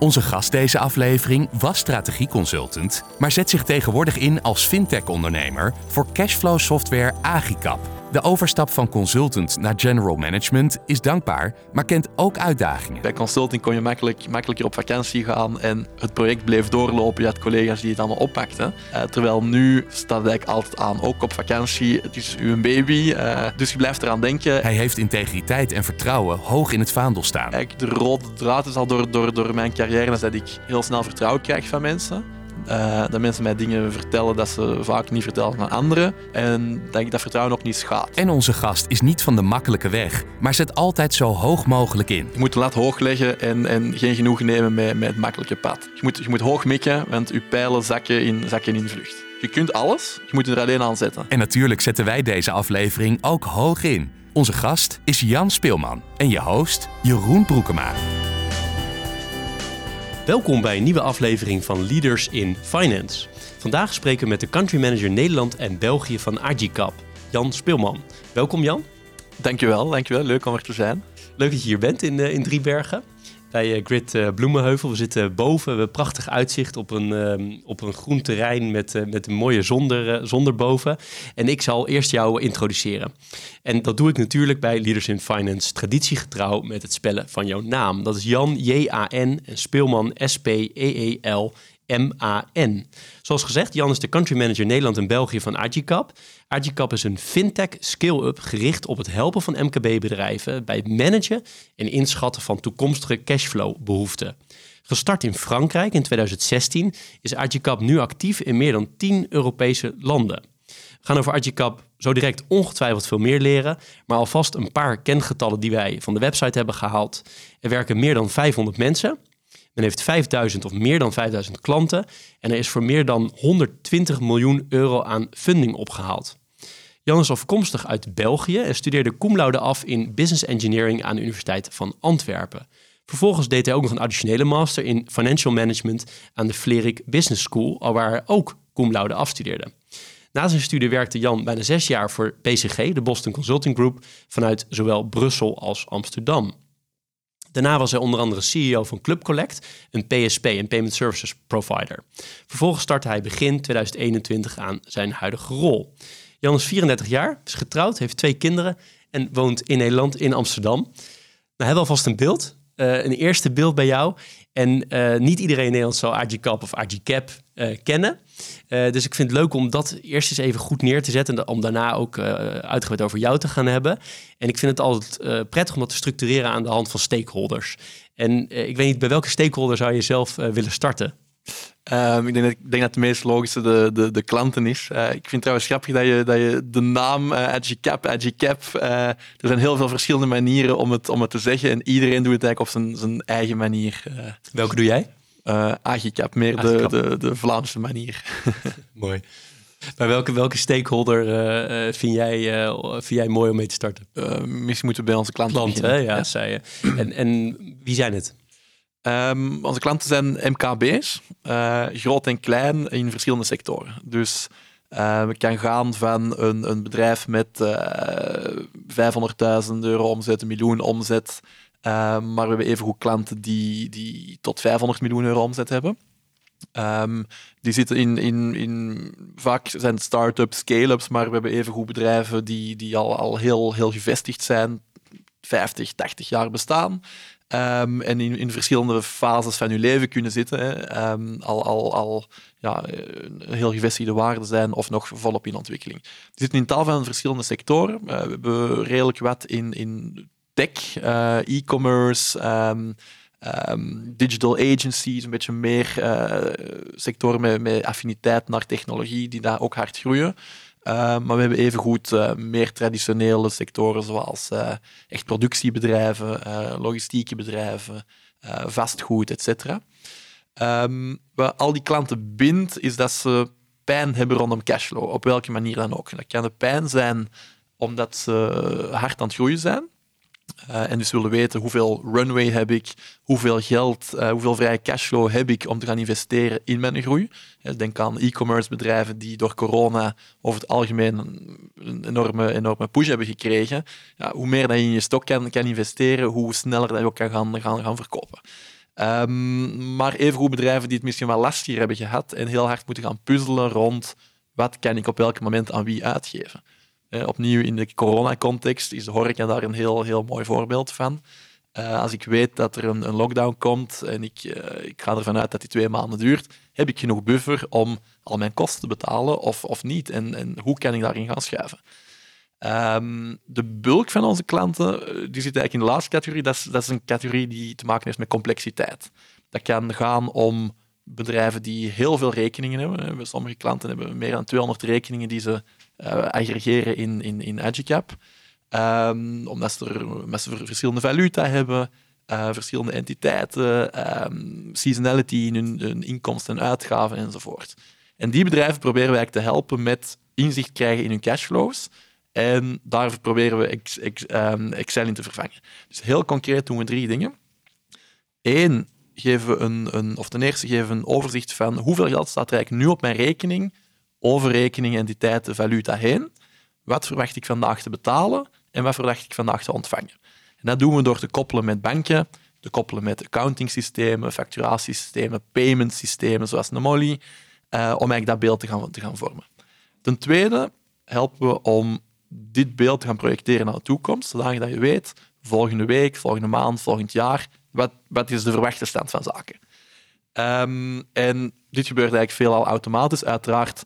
Onze gast deze aflevering was strategieconsultant, maar zet zich tegenwoordig in als fintech-ondernemer voor cashflow software Agicap. De overstap van consultant naar general management is dankbaar, maar kent ook uitdagingen. Bij consulting kon je makkelijk, makkelijker op vakantie gaan en het project bleef doorlopen. Je had collega's die het allemaal oppakten. Uh, terwijl nu staat het eigenlijk altijd aan, ook op vakantie. Het is uw baby, uh, dus je blijft eraan denken. Hij heeft integriteit en vertrouwen hoog in het vaandel staan. Eigenlijk de rode draad is al door, door, door mijn carrière dat ik heel snel vertrouwen krijg van mensen. Uh, dat mensen mij dingen vertellen dat ze vaak niet vertellen aan anderen. En dat ik dat vertrouwen ook niet schaadt. En onze gast is niet van de makkelijke weg, maar zet altijd zo hoog mogelijk in. Je moet de lat hoog leggen en, en geen genoegen nemen met, met het makkelijke pad. Je moet, je moet hoog mikken, want je pijlen zakken in, zakken in vlucht. Je kunt alles, je moet er alleen aan zetten. En natuurlijk zetten wij deze aflevering ook hoog in. Onze gast is Jan Speelman en je host Jeroen Broekema. Welkom bij een nieuwe aflevering van Leaders in Finance. Vandaag spreken we met de country manager Nederland en België van Agicap, Jan Speelman. Welkom Jan. Dankjewel, dankjewel. Leuk om er te zijn. Leuk dat je hier bent in, uh, in Driebergen bij uh, Grid uh, Bloemenheuvel. We zitten boven, we hebben prachtig uitzicht op een, uh, op een groen terrein met, met een mooie zonder, zonder boven. En ik zal eerst jou introduceren. En dat doe ik natuurlijk bij Leaders in Finance traditiegetrouw met het spellen van jouw naam. Dat is Jan, J-A-N en Speelman, S-P-E-E-L. M-A-N. Zoals gezegd, Jan is de country manager Nederland en België van Agicap. Agicap is een fintech scale-up gericht op het helpen van MKB-bedrijven bij het managen en inschatten van toekomstige cashflow-behoeften. Gestart in Frankrijk in 2016 is Agicap nu actief in meer dan 10 Europese landen. We gaan over Agicap zo direct ongetwijfeld veel meer leren, maar alvast een paar kengetallen die wij van de website hebben gehaald. Er werken meer dan 500 mensen men heeft 5000 of meer dan 5000 klanten en er is voor meer dan 120 miljoen euro aan funding opgehaald. Jan is afkomstig uit België en studeerde cum laude af in Business Engineering aan de Universiteit van Antwerpen. Vervolgens deed hij ook nog een additionele master in Financial Management aan de Vlerik Business School, alwaar hij ook cum laude afstudeerde. Na zijn studie werkte Jan bijna zes jaar voor PCG, de Boston Consulting Group, vanuit zowel Brussel als Amsterdam. Daarna was hij onder andere CEO van Club Collect, een PSP, een Payment Services Provider. Vervolgens startte hij begin 2021 aan zijn huidige rol. Jan is 34 jaar, is getrouwd, heeft twee kinderen en woont in Nederland, in Amsterdam. Nou, hebben we alvast een beeld, uh, een eerste beeld bij jou. En uh, niet iedereen in Nederland zal Agicap of Agicap uh, kennen. Uh, dus ik vind het leuk om dat eerst eens even goed neer te zetten. En om daarna ook uh, uitgebreid over jou te gaan hebben. En ik vind het altijd uh, prettig om dat te structureren aan de hand van stakeholders. En ik weet niet, bij welke stakeholder zou je zelf willen starten? Um, ik, denk dat, ik denk dat de meest logische de, de, de klanten is. ik vind het trouwens grappig dat je, dat je de naam uh, Agicap, Agicap... er zijn heel veel verschillende manieren om het, om het te zeggen. En iedereen doet het eigenlijk op zijn, zijn eigen manier. welke doe jij? Uh, Agicap, meer de, de, de Vlaamse manier. Mooi. Maar welke, welke stakeholder uh, vind, jij, uh, vind jij mooi om mee te starten? misschien moeten we bij onze klanten Klant, hè? Ja, ja, zei je. En, en wie zijn het? Um, onze klanten zijn MKB's, groot en klein in verschillende sectoren. Dus we kan gaan van een, een bedrijf met 500.000 euro omzet, een miljoen omzet, Ehm, maar we hebben evengoed klanten die, die tot 500 miljoen euro omzet hebben. Um, die zitten in, in, in vaak zijn start-ups, scale-ups, maar we hebben evengoed bedrijven die, die al, al heel, heel gevestigd zijn, 50, 80 jaar bestaan. Um, en in, in verschillende fases van hun leven kunnen zitten. Hè. al al, al ja, heel gevestigde waarden zijn of nog volop in ontwikkeling. Die zitten in tal van verschillende sectoren. Uh, we hebben redelijk wat in, in tech, uh, e-commerce, um, um, digital agencies, een beetje meer uh, sectoren met, met, affiniteit naar technologie die daar ook hard groeien. Uh, maar we hebben evengoed uh, meer traditionele sectoren zoals echt productiebedrijven, logistieke bedrijven, vastgoed, etc. Um, wat al die klanten bindt, is dat ze pijn hebben rondom cashflow, op welke manier dan ook. Dat kan de pijn zijn omdat ze hard aan het groeien zijn. Uh, en dus willen weten hoeveel runway heb ik, hoeveel geld, uh, hoeveel vrije cashflow heb ik om te gaan investeren in mijn groei. Denk aan e-commerce bedrijven die door corona over het algemeen een enorme, enorme push hebben gekregen. Ja, hoe meer dat je in je stok kan, kan investeren, hoe sneller dat je ook kan gaan, gaan, gaan verkopen. Um, maar evengoed bedrijven die het misschien wel lastiger hebben gehad en heel hard moeten gaan puzzelen rond wat kan ik op welk moment aan wie uitgeven. Opnieuw in de coronacontext is de horeca daar een heel, heel mooi voorbeeld van. Uh, als ik weet dat er een, een lockdown komt en ik, uh, ik ga ervan uit dat die twee maanden duurt, heb ik genoeg buffer om al mijn kosten te betalen of, of niet? En, en hoe kan ik daarin gaan schuiven? Um, de bulk van onze klanten die zit eigenlijk in de laatste categorie. Dat is, dat is een categorie die te maken heeft met complexiteit. Dat kan gaan om bedrijven die heel veel rekeningen hebben. Sommige klanten hebben meer dan 200 rekeningen die ze aggregeren in, in, in Agicap. Um, omdat ze, er, ze verschillende valuta hebben, uh, verschillende entiteiten, um, seasonality in hun, inkomsten en uitgaven enzovoort. En die bedrijven proberen wij te helpen met inzicht krijgen in hun cashflows. En daar proberen we um, Excel in te vervangen. Dus heel concreet doen we drie dingen. Eén, geven we een, een, of ten eerste geven we een overzicht van hoeveel geld staat er eigenlijk nu op mijn rekening over rekening, entiteiten, valuta heen. Wat verwacht ik vandaag te betalen en wat verwacht ik vandaag te ontvangen? En dat doen we door te koppelen met banken, te koppelen met accountingsystemen, facturatiesystemen, paymentsystemen zoals Nemolly, uh, om eigenlijk dat beeld te gaan, te gaan vormen. Ten tweede helpen we om dit beeld te gaan projecteren naar de toekomst, zodat je weet, volgende week, volgende maand, volgend jaar, wat, wat is de verwachte stand van zaken. Um, en dit gebeurt eigenlijk veelal automatisch. Uiteraard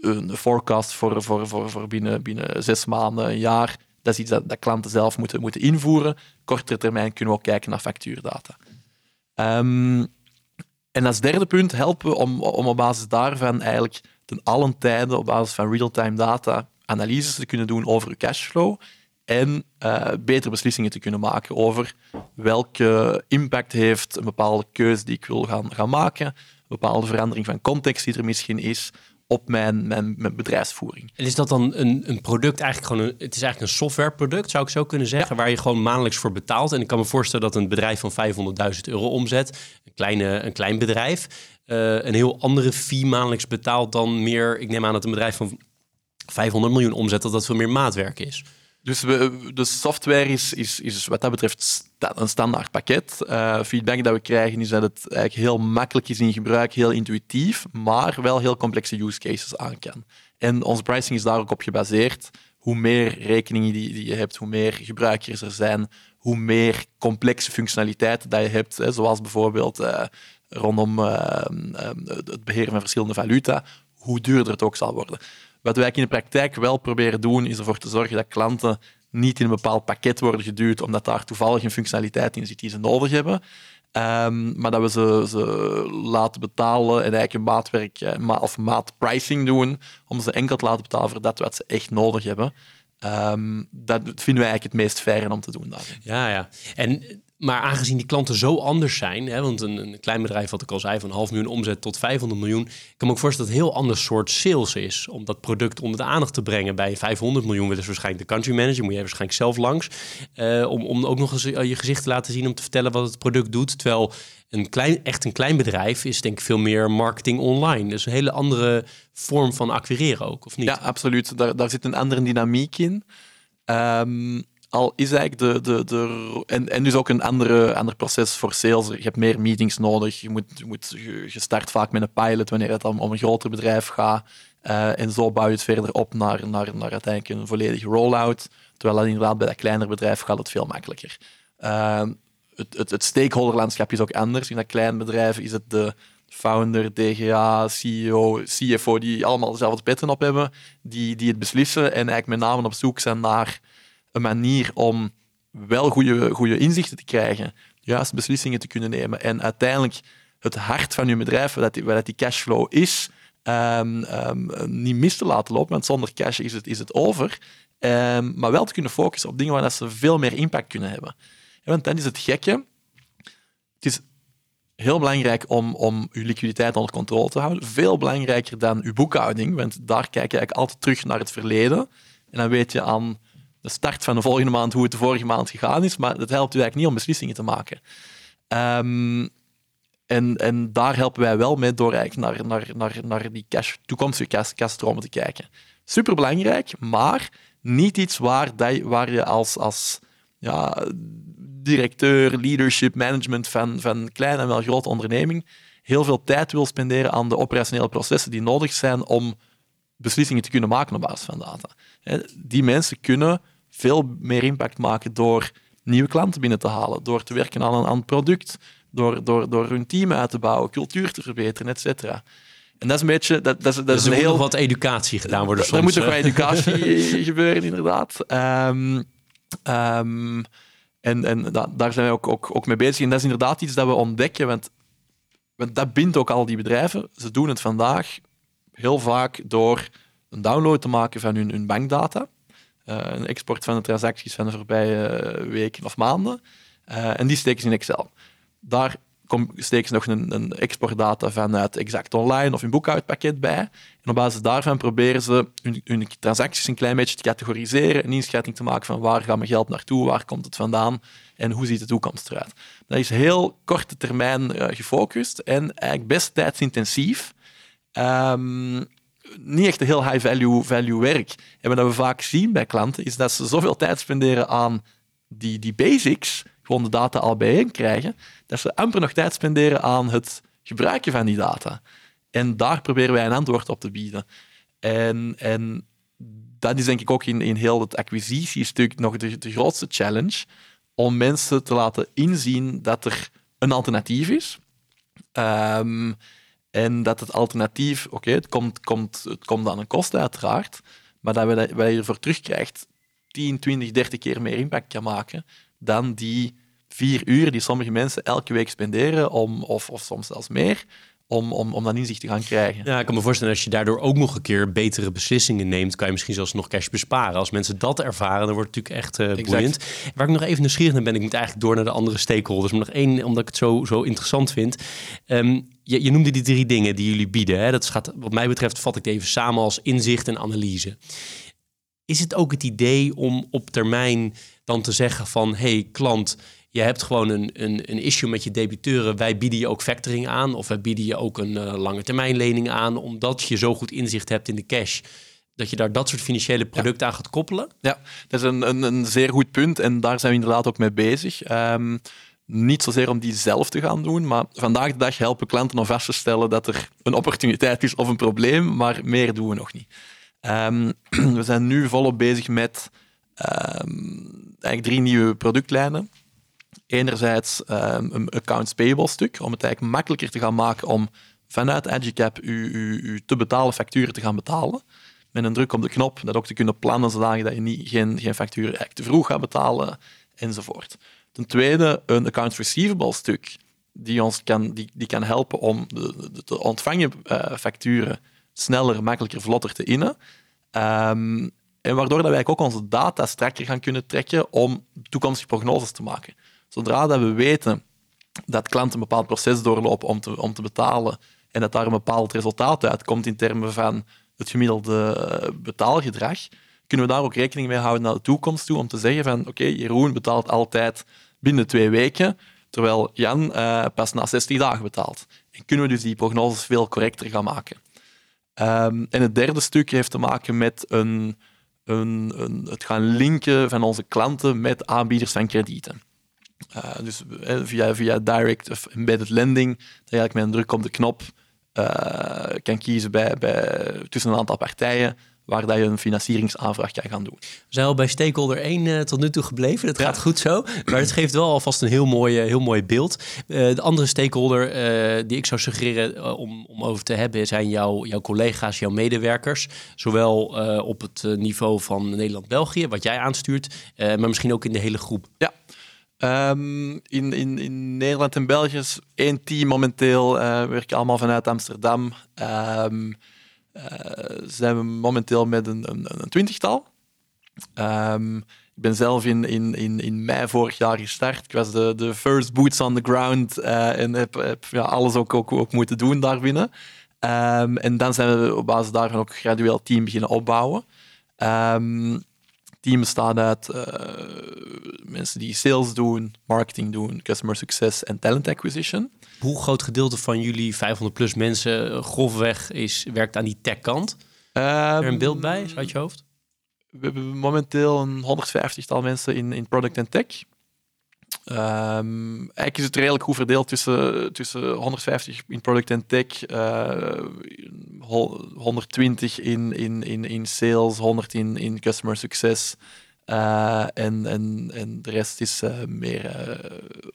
een forecast voor, voor, voor, binnen, binnen zes maanden, een jaar. Dat is iets dat, dat klanten zelf moeten, moeten invoeren. Kortere termijn kunnen we ook kijken naar factuurdata. Um, en als derde punt helpen we om, om op basis daarvan eigenlijk ten allen tijde op basis van real-time data analyses te kunnen doen over uw cashflow en uh, betere beslissingen te kunnen maken over welke impact heeft een bepaalde keuze die ik wil gaan, gaan maken, een bepaalde verandering van context die er misschien is, op mijn, mijn, mijn, bedrijfsvoering. En is dat dan een, een product, eigenlijk gewoon een, het is eigenlijk een softwareproduct, zou ik zo kunnen zeggen, waar je gewoon maandelijks voor betaalt. En ik kan me voorstellen dat een bedrijf van 500.000 euro omzet, een, kleine, een klein bedrijf, uh, een heel andere fee maandelijks betaalt dan meer, ik neem aan dat een bedrijf van 500 miljoen omzet, dat dat veel meer maatwerk is. Dus de software is, is, is wat dat betreft een standaard pakket. Uh, feedback dat we krijgen is dat het eigenlijk heel makkelijk is in gebruik, heel intuïtief, maar wel heel complexe use cases aan kan. En onze pricing is daar ook op gebaseerd. Hoe meer rekeningen die, je hebt, hoe meer gebruikers er zijn, hoe meer complexe functionaliteiten dat je hebt, hè, zoals bijvoorbeeld uh, rondom uh, het beheren van verschillende valuta, hoe duurder het ook zal worden. Wat wij in de praktijk wel proberen doen, is ervoor te zorgen dat klanten niet in een bepaald pakket worden geduwd, omdat daar toevallig een functionaliteit in zit die ze nodig hebben. Um, maar dat we ze, ze, laten betalen en eigenlijk een maatwerk eh, of maatpricing doen, om ze enkel te laten betalen voor dat wat ze echt nodig hebben. Um, dat vinden wij eigenlijk het meest fair om te doen. Daarin. Ja, ja. En maar aangezien die klanten zo anders zijn, hè, want een, een, klein bedrijf, wat ik al zei, van half miljoen omzet tot 500 miljoen, kan me ook voorstellen dat het een heel ander soort sales is. Om dat product onder de aandacht te brengen. Bij 500 miljoen willen waarschijnlijk de country manager, moet je waarschijnlijk zelf langs. Uh, om, om ook nog eens eh, je gezicht te laten zien om te vertellen wat het product doet. Terwijl een klein, echt een klein bedrijf is denk ik veel meer marketing online. Dus een hele andere vorm van acquireren ook, of niet? Ja, absoluut. Daar, daar zit een andere dynamiek in. Um, al is eigenlijk de... de, de en, en dus ook een andere, ander proces voor sales. Je hebt meer meetings nodig. Je, moet, je, moet, je start vaak met een pilot wanneer het om, om een groter bedrijf gaat. Uh, en zo bouw je het verder op naar, naar, naar uiteindelijk een volledige rollout. Terwijl dat inderdaad bij dat kleiner bedrijf gaat het veel makkelijker. Uh, het, het, het stakeholderlandschap is ook anders. In dat klein bedrijf is het de founder, DGA, CEO, CFO, die allemaal dezelfde petten op hebben, die, die het beslissen en eigenlijk met name op zoek zijn naar een manier om wel goede, goede inzichten te krijgen, juiste beslissingen te kunnen nemen en uiteindelijk het hart van je bedrijf, wat die, wat die cashflow is, um, um, niet mis te laten lopen, want zonder cash is het, is het over. Um, maar wel te kunnen focussen op dingen waar ze veel meer impact kunnen hebben. want dan is het gekke. Het is heel belangrijk om, om uw liquiditeit onder controle te houden. Veel belangrijker dan uw boekhouding, want daar kijk je eigenlijk altijd terug naar het verleden. En dan weet je aan de start van de volgende maand hoe het de vorige maand gegaan is, maar dat helpt u eigenlijk niet om beslissingen te maken. Ehm, en, en daar helpen wij wel mee door eigenlijk naar, naar, naar, naar die cash, toekomstige cash, cashstromen te kijken. Superbelangrijk, maar niet iets waar, dat, waar je als, als ja, directeur, leadership, management van, van kleine en wel grote onderneming heel veel tijd wil spenderen aan de operationele processen die nodig zijn om beslissingen te kunnen maken op basis van data. Die mensen kunnen veel meer impact maken door nieuwe klanten binnen te halen, door te werken aan een, aan product, door, door, door hun team uit te bouwen, cultuur te verbeteren, et cetera. En dat is een beetje... Dat, dat, is, dat is een heel... wat educatie gedaan worden soms. Er moet toch wel educatie gebeuren, inderdaad. Um, um, en, en daar zijn wij ook, ook, ook mee bezig. En dat is inderdaad iets dat we ontdekken, want, want dat bindt ook al die bedrijven. Ze doen het vandaag heel vaak door een download te maken van hun, hun bankdata. Uh, een export van de transacties van de voorbije weken of maanden. Uh, en die steken ze in Excel. Daar steken ze nog een, een exportdata vanuit Exact Online of een boekhoudpakket bij. En op basis daarvan proberen ze hun, hun, transacties een klein beetje te categoriseren, een inschatting te maken van waar gaat mijn geld naartoe, waar komt het vandaan en hoe ziet de toekomst eruit. Dat is heel korte termijn uh, gefocust en eigenlijk best tijdsintensief. Um, niet echt een heel high-value value werk. En wat we vaak zien bij klanten, is dat ze zoveel tijd spenderen aan die, die basics, gewoon de data al bijeen krijgen, dat ze amper nog tijd spenderen aan het gebruiken van die data. En daar proberen wij een antwoord op te bieden. En, en dat is denk ik ook in, in heel het acquisitiestuk nog de, de grootste challenge, om mensen te laten inzien dat er een alternatief is. Um, en dat het alternatief, oké, het, komt, komt, het komt aan een kosten uiteraard, maar dat wij, wij ervoor terugkrijgt 10, 20, 30 keer meer impact kan maken dan die vier uur die sommige mensen elke week spenderen, om, of, of soms zelfs meer, om, om, om dat inzicht te gaan krijgen. Ja, ik kan me voorstellen, als je daardoor ook nog een keer betere beslissingen neemt, kan je misschien zelfs nog cash besparen. Als mensen dat ervaren, dan wordt het natuurlijk echt uh, boeiend. Waar ik nog even nieuwsgierig naar ben, ik moet eigenlijk door naar de andere stakeholders, maar nog één, omdat ik het zo, zo interessant vind. Um, je, je, noemde die drie dingen die jullie bieden. Hè? Dat gaat, wat mij betreft, vat ik het even samen als inzicht en analyse. Is het ook het idee om op termijn dan te zeggen van, hey klant, je hebt gewoon een, een, een issue met je debiteuren. Wij bieden je ook factoring aan of wij bieden je ook een uh, lange termijn lening aan, omdat je zo goed inzicht hebt in de cash. Dat je daar dat soort financiële producten aan gaat koppelen? Ja, dat is een, een, een, zeer goed punt en daar zijn we inderdaad ook mee bezig. Um, niet zozeer om die zelf te gaan doen, maar vandaag de dag helpen klanten om vast te stellen dat er een opportuniteit is of een probleem, maar meer doen we nog niet. Um, we zijn nu volop bezig met um, eigenlijk drie nieuwe productlijnen. Enerzijds um, een accounts payable stuk, om het eigenlijk makkelijker te gaan maken om vanuit uw, uw te betalen facturen te gaan betalen. Met een druk op de knop, dat ook te kunnen plannen zodat je niet, geen, geen facturen eigenlijk te vroeg gaat betalen, enzovoort. Ten tweede, een accounts receivable stuk, die ons kan, die, die kan helpen om de, de ontvangen uh, facturen sneller, makkelijker, vlotter te innen. Um, en waardoor dat wij ook onze data strakker gaan kunnen trekken om toekomstige prognoses te maken. Zodra dat we weten dat klanten een bepaald proces doorlopen om te, om te betalen en dat daar een bepaald resultaat uitkomt in termen van het gemiddelde eh, betaalgedrag, kunnen we daar ook rekening mee houden naar de toekomst toe om te zeggen van oké, Jeroen betaalt altijd binnen twee weken, terwijl Jan uh, pas na 60 dagen betaalt. En kunnen we dus die prognoses veel correcter gaan maken. Um, en het derde stuk heeft te maken met een, een, een, het gaan linken van onze klanten met aanbieders van kredieten. Uh, dus uh, via, via direct of embedded lending, dat je eigenlijk met een druk op de knop uh, kan kiezen bij, bij, tussen een aantal partijen waar dat je een financieringsaanvraag kan gaan doen. We zijn al bij stakeholder 1 uh, tot nu toe gebleven. Dat gaat goed zo. Maar het geeft wel alvast een heel mooi, heel mooi beeld. Uh, de andere stakeholder die ik zou suggereren om, om over te hebben... zijn jouw, jouw collega's, jouw medewerkers. Zowel op het niveau van Nederland-België, wat jij aanstuurt... maar misschien ook in de hele groep. Ja, Um, in, in, in Nederland en België is één team momenteel. Uh, we werken allemaal vanuit Amsterdam. Um, zijn we momenteel met een, een, een twintigtal. Um, Ik ben zelf in, in, in, in mei vorig jaar gestart. Ik was de, de first boots on the ground uh, en heb, ja, alles ook, ook, ook moeten doen daarbinnen. En dan zijn we op basis daarvan ook gradueel team beginnen opbouwen. Team bestaat uit uh, mensen die sales doen, marketing doen, customer success en talent acquisition. Hoe groot gedeelte van jullie 500 plus mensen grofweg is, werkt aan die tech-kant? Um, er een beeld bij, uit je hoofd? We hebben momenteel een 150-tal mensen in, in product en tech. Um, eigenlijk is het redelijk goed verdeeld tussen, tussen 150 in product en tech, uh, 120 in, in, in, in sales, 100 in, in customer success. Uh, en, en, en de rest is uh, meer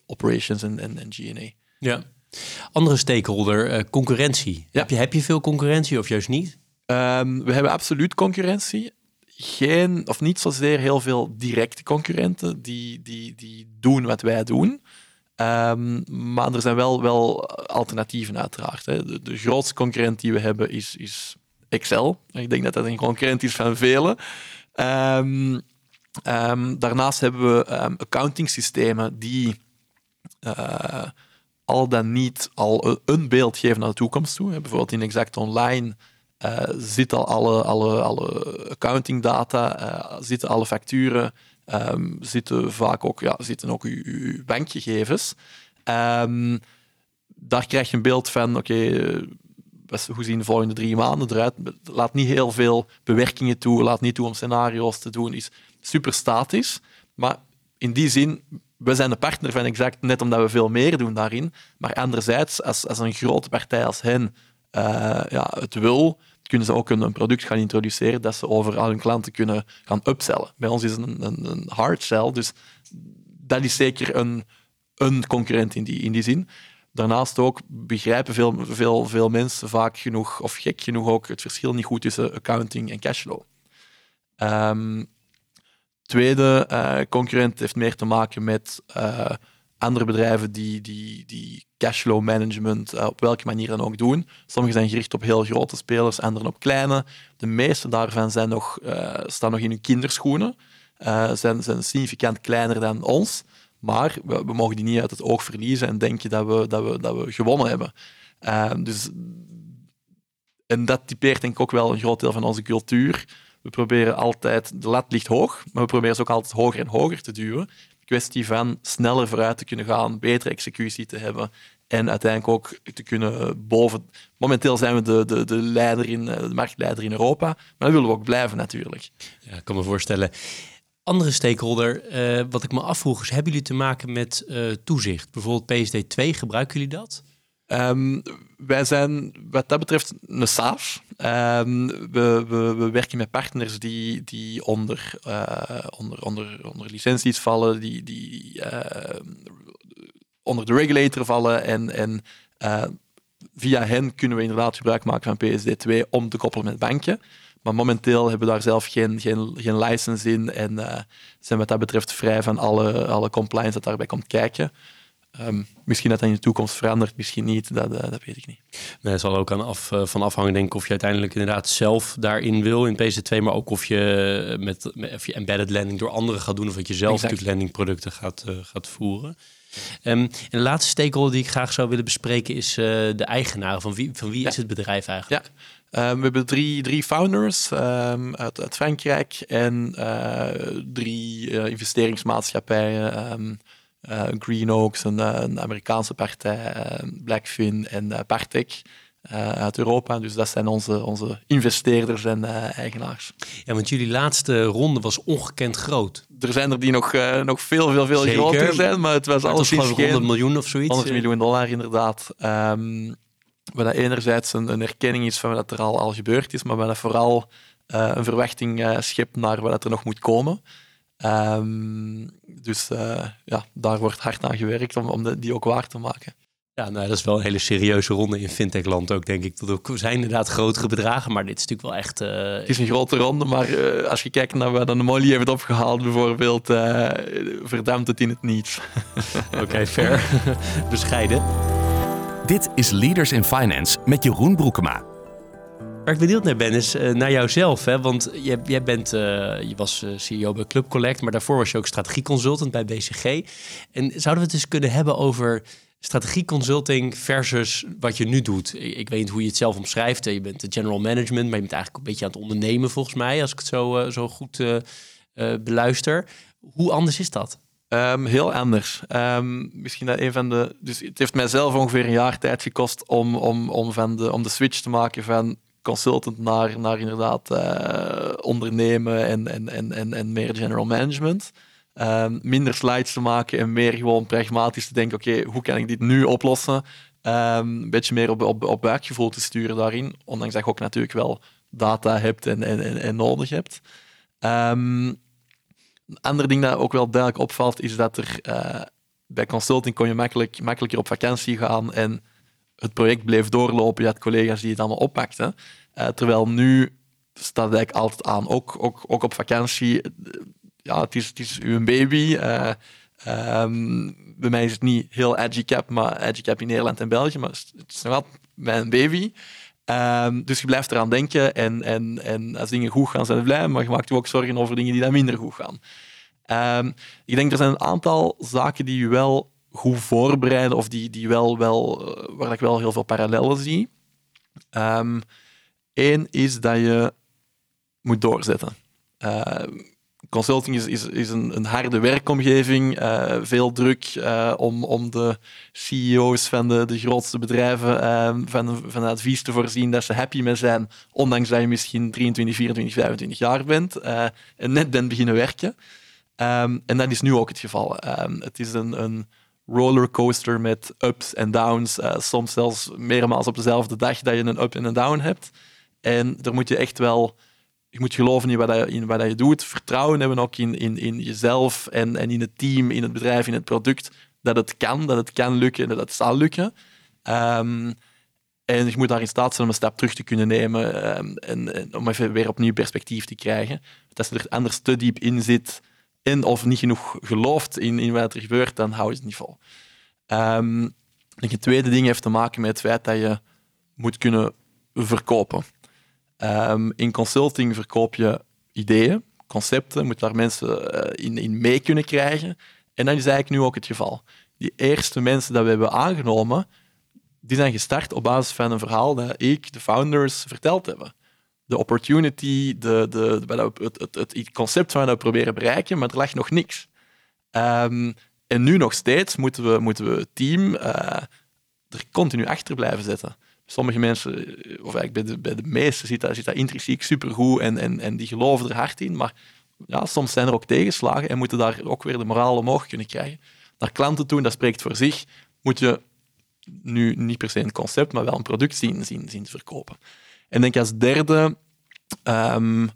operations en, en, en G&A. Ja. Andere stakeholder, concurrentie. Ja. Heb, je, heb je veel concurrentie of juist niet? Um, we hebben absoluut concurrentie geen, of niet zozeer heel veel directe concurrenten die, die, die doen wat wij doen. Um, maar er zijn wel, wel alternatieven, uiteraard. Hè. De, grootste concurrent die we hebben is, is Excel. Ik denk dat dat een concurrent is van velen. Um, um, daarnaast hebben we accounting systemen die uh, al dan niet al een beeld geven naar de toekomst toe. Bijvoorbeeld in Exact Online uh, zitten alle, alle, alle accounting data, uh, zitten alle facturen, um, zitten vaak ook, ja, zitten ook uw, bankgegevens. Um, daar krijg je een beeld van, oké, okay, hoe zien de volgende drie maanden eruit? Laat niet heel veel bewerkingen toe, laat niet toe om scenario's te doen, is super statisch. Maar in die zin, we zijn de partner van Exact net omdat we veel meer doen daarin. Maar anderzijds, als, als een grote partij als hen ja, het wil, kunnen ze ook een, product gaan introduceren dat ze over al hun klanten kunnen gaan upsellen. Bij ons is het een, een, een hard sell, dus dat is zeker een, een concurrent in die, in die zin. Daarnaast ook begrijpen veel, veel, veel mensen vaak genoeg, of gek genoeg ook, het verschil niet goed tussen accounting en cashflow. Um, tweede uh, concurrent heeft meer te maken met uh, andere bedrijven die, die, die cashflow management uh, op welke manier dan ook doen. Sommige zijn gericht op heel grote spelers, anderen op kleine. De meeste daarvan zijn nog, uh, staan nog in hun kinderschoenen, uh, zijn, zijn significant kleiner dan ons. Maar we, we, mogen die niet uit het oog verliezen en denken dat we, dat we, dat we gewonnen hebben. dus, en dat typeert denk ik ook wel een groot deel van onze cultuur. We proberen altijd, de lat ligt hoog, maar we proberen ze ook altijd hoger en hoger te duwen kwestie van sneller vooruit te kunnen gaan, betere executie te hebben en uiteindelijk ook te kunnen boven. Momenteel zijn we de, de, de, leider in, eh, de marktleider in Europa, maar dat willen we ook blijven natuurlijk. Ja, ik kan me voorstellen. Andere stakeholder, uh, wat ik me afvroeg, is: hebben jullie te maken met uh, toezicht? Bijvoorbeeld PSD2, gebruiken jullie dat? Um, wij zijn wat dat betreft een SaaS. Um, we, we, we, werken met partners die, die onder, uh, onder, onder, onder licenties vallen, die, die uh, onder de regulator vallen. En, en uh, via hen kunnen we inderdaad gebruik maken van PSD2 om te koppelen met banken. Maar momenteel hebben we daar zelf geen, geen, geen license in en zijn wat dat betreft vrij van alle, alle compliance dat daarbij komt kijken. Um, misschien dat dat in de toekomst verandert, misschien niet, dat, uh, dat weet ik niet. Nee, het zal ook aan af, uh, van afhangen, denk ik, of je uiteindelijk inderdaad zelf daarin wil in PC2, maar ook of je, met, met, of je embedded landing door anderen gaat doen, of dat je zelf exact. natuurlijk landingproducten gaat, uh, gaat voeren. Um, en de laatste stakeholder die ik graag zou willen bespreken is de eigenaren. Van wie, van wie ja. is het bedrijf eigenlijk? Ja. Um, we hebben drie, drie founders um, uit, uit, Frankrijk en drie investeringsmaatschappijen. Uh, Green Oaks, een, eh, een Amerikaanse partij, uh, Blackfin en uh, Partec uit Europa. Dus dat zijn onze, onze investeerders en eigenaars. Ja, want jullie laatste ronde was ongekend groot. Er zijn er die nog, nog veel, veel, veel groter zijn, maar het was maar alles geen... 100 miljoen of zoiets? 100 miljoen dollar, inderdaad. Um, wat dat enerzijds een, een, erkenning is van wat er al, al gebeurd is, maar wat dat vooral een verwachting schept naar wat er nog moet komen. Um, dus uh, ja, daar wordt hard aan gewerkt om, om de, die ook waar te maken. Ja, nou, dat is wel een hele serieuze ronde in fintech-land ook, denk ik. Er zijn inderdaad grotere bedragen, maar dit is natuurlijk wel echt... Uh... Het is een grote ronde, maar uh, als je kijkt naar wat een Molly heeft opgehaald bijvoorbeeld, uh, verdampt het in het niets. Oké, okay, fair. Bescheiden. Dit is Leaders in Finance met Jeroen Broekema. Waar ik benieuwd naar ben, is uh, naar jouzelf. Hè? Want jij, bent, uh, je was uh, CEO bij Club Collect, maar daarvoor was je ook strategieconsultant bij BCG. En zouden we het eens kunnen hebben over strategieconsulting versus wat je nu doet? Ik weet niet hoe je het zelf omschrijft. Je bent de general management, maar je bent eigenlijk een beetje aan het ondernemen volgens mij, als ik het zo, zo goed beluister. Hoe anders is dat? Um, heel anders. Um, misschien dat een van de. Dus het heeft mijzelf ongeveer een jaar tijd gekost om, om, om, van de, om de switch te maken van consultant naar, naar inderdaad uh, ondernemen en, en, en, en, en meer general management. Um, minder slides te maken en meer gewoon pragmatisch te denken: oké, hoe kan ik dit nu oplossen? een beetje meer op, op, op buikgevoel te sturen daarin. Ondanks dat je ook natuurlijk wel data hebt en, en, en, nodig hebt. Um, een ander ding dat ook wel duidelijk opvalt, is dat er uh, bij consulting kon je makkelijk, makkelijker op vakantie gaan en het project bleef doorlopen. Je had collega's die het allemaal oppakten. Uh, terwijl nu staat het altijd aan, ook, ook, ook op vakantie. Ja, het is, is uw baby. Uh, um, bij mij is het niet heel edgy-cap, maar edgy-cap in Nederland en België, maar het is altijd mijn baby. Um, dus je blijft eraan denken en, en, en als dingen goed gaan, zijn we blij, maar je maakt je ook zorgen over dingen die dan minder goed gaan. Um, ik denk er zijn een aantal zaken die je wel goed voorbereiden of die, die wel, wel, eh, waar ik wel heel veel parallellen zie. Eén ehm, is dat je moet doorzetten. Uh, consulting is, is, is een, een harde werkomgeving, uh, veel druk uh, om, om de CEO's van de, de grootste bedrijven uh, van, van advies te voorzien dat ze happy mee zijn, ondanks dat je misschien 23, 24, 25 jaar bent en net bent beginnen werken. En dat is nu ook het geval. Het is een, een rollercoaster met ups en downs, soms zelfs meermaals op dezelfde dag dat je een up en een down hebt. En daar moet je echt wel je moet geloven in wat, je, in wat je doet. Vertrouwen hebben ook in, in, in jezelf en, en in het team, in het bedrijf, in het product. Dat het kan, dat het kan lukken en dat het zal lukken. Um, en je moet daar in staat zijn om een stap terug te kunnen nemen um, en, om even weer opnieuw perspectief te krijgen. Als je er anders te diep in zit en of niet genoeg gelooft in, in wat er gebeurt, dan hou je het niet vol. Um, tweede ding heeft te maken met het feit dat je moet kunnen verkopen. Um, in consulting verkoop je ideeën, concepten, moet daar mensen uh, in, in mee kunnen krijgen. En dat is eigenlijk nu ook het geval. Die eerste mensen dat we hebben aangenomen, die zijn gestart op basis van een verhaal dat ik, de founders, verteld hebben. De opportunity, de, de, het, het, het, concept waar we proberen bereiken, maar er lag nog niks. Um, en nu nog steeds moeten we, moeten we het team uh, er continu achter blijven zetten sommige mensen, of eigenlijk bij de, bij de meesten, zit dat, zit dat intrinsiek supergoed en, en, en die geloven er hard in. Maar ja, soms zijn er ook tegenslagen en moeten daar ook weer de moraal omhoog kunnen krijgen. Naar klanten toe, dat spreekt voor zich, moet je nu niet per se een concept, maar wel een product zien, zien, zien verkopen. En denk als derde um,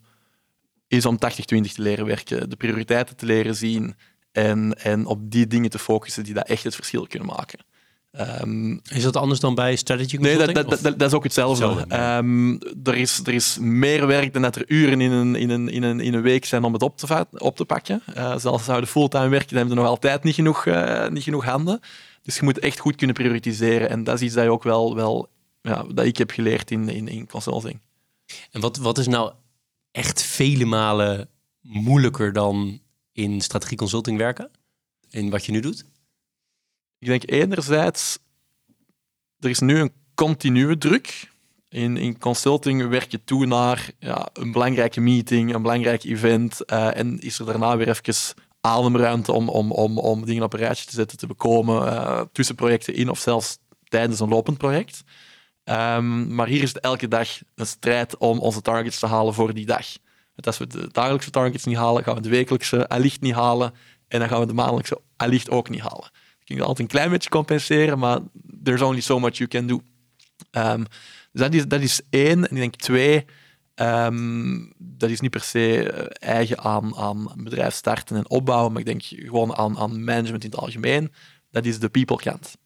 is om 80-20 te leren werken, de prioriteiten te leren zien en, en op die dingen te focussen die dat echt het verschil kunnen maken. Um, is dat anders dan bij strategy consulting? Nee, dat, dat, dat, is ook hetzelfde. um, er, is, er is meer werk dan dat er uren in een, in een, in een, in een week zijn om het op te, op te pakken. Uh, zelfs zouden fulltime werken, dan hebben we nog altijd niet genoeg, uh, niet genoeg handen. Dus je moet echt goed kunnen prioritiseren. En dat is iets dat, je ook wel, wel, ja, dat ik heb geleerd in, in, in consulting. En wat, wat is nou echt vele malen moeilijker dan in strategie consulting werken? In wat je nu doet? Ik denk enerzijds, er is nu een continue druk. In, in consulting werk je toe naar ja, een belangrijke meeting, een belangrijk event. Uh, en is er daarna weer even ademruimte om, om, om, om dingen op een rijtje te zetten, te bekomen. Uh, tussen projecten in of zelfs tijdens een lopend project. Um, maar hier is het elke dag een strijd om onze targets te halen voor die dag. Want als we de dagelijkse targets niet halen, gaan we de wekelijkse allicht niet halen. En dan gaan we de maandelijkse allicht ook niet halen je altijd een klein beetje compenseren, maar there's only so much you can do. Um, dus dat is, dat is één. En ik denk twee, um, dat is niet per se eh, eigen aan, aan bedrijf starten en opbouwen, maar ik denk gewoon aan, aan management in het algemeen. Dat is de people kant.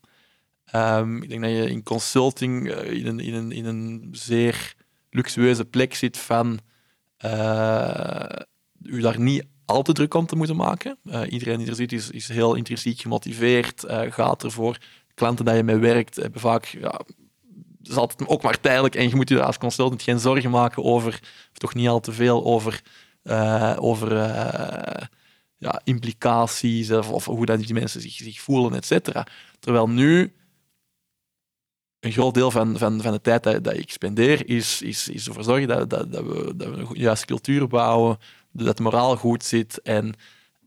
Um, ik denk dat je in consulting uh, in, een, in, een, in een zeer luxueuze plek zit van uh, u daar niet al te druk om te moeten maken. Uh, iedereen die er zit is, is heel intrinsiek gemotiveerd, gaat ervoor. Klanten die je mee werkt hebben vaak ja, is altijd ook maar tijdelijk en je moet je als consultant geen zorgen maken over, of toch niet al te veel over, over ja, implicaties of, of, hoe dat die mensen zich, zich voelen, et cetera. Terwijl nu een groot deel van, van, van de tijd dat, ik spendeer is, is, is ervoor zorgen dat, dat, dat, we, dat we een juiste cultuur bouwen, dat de moraal goed zit. En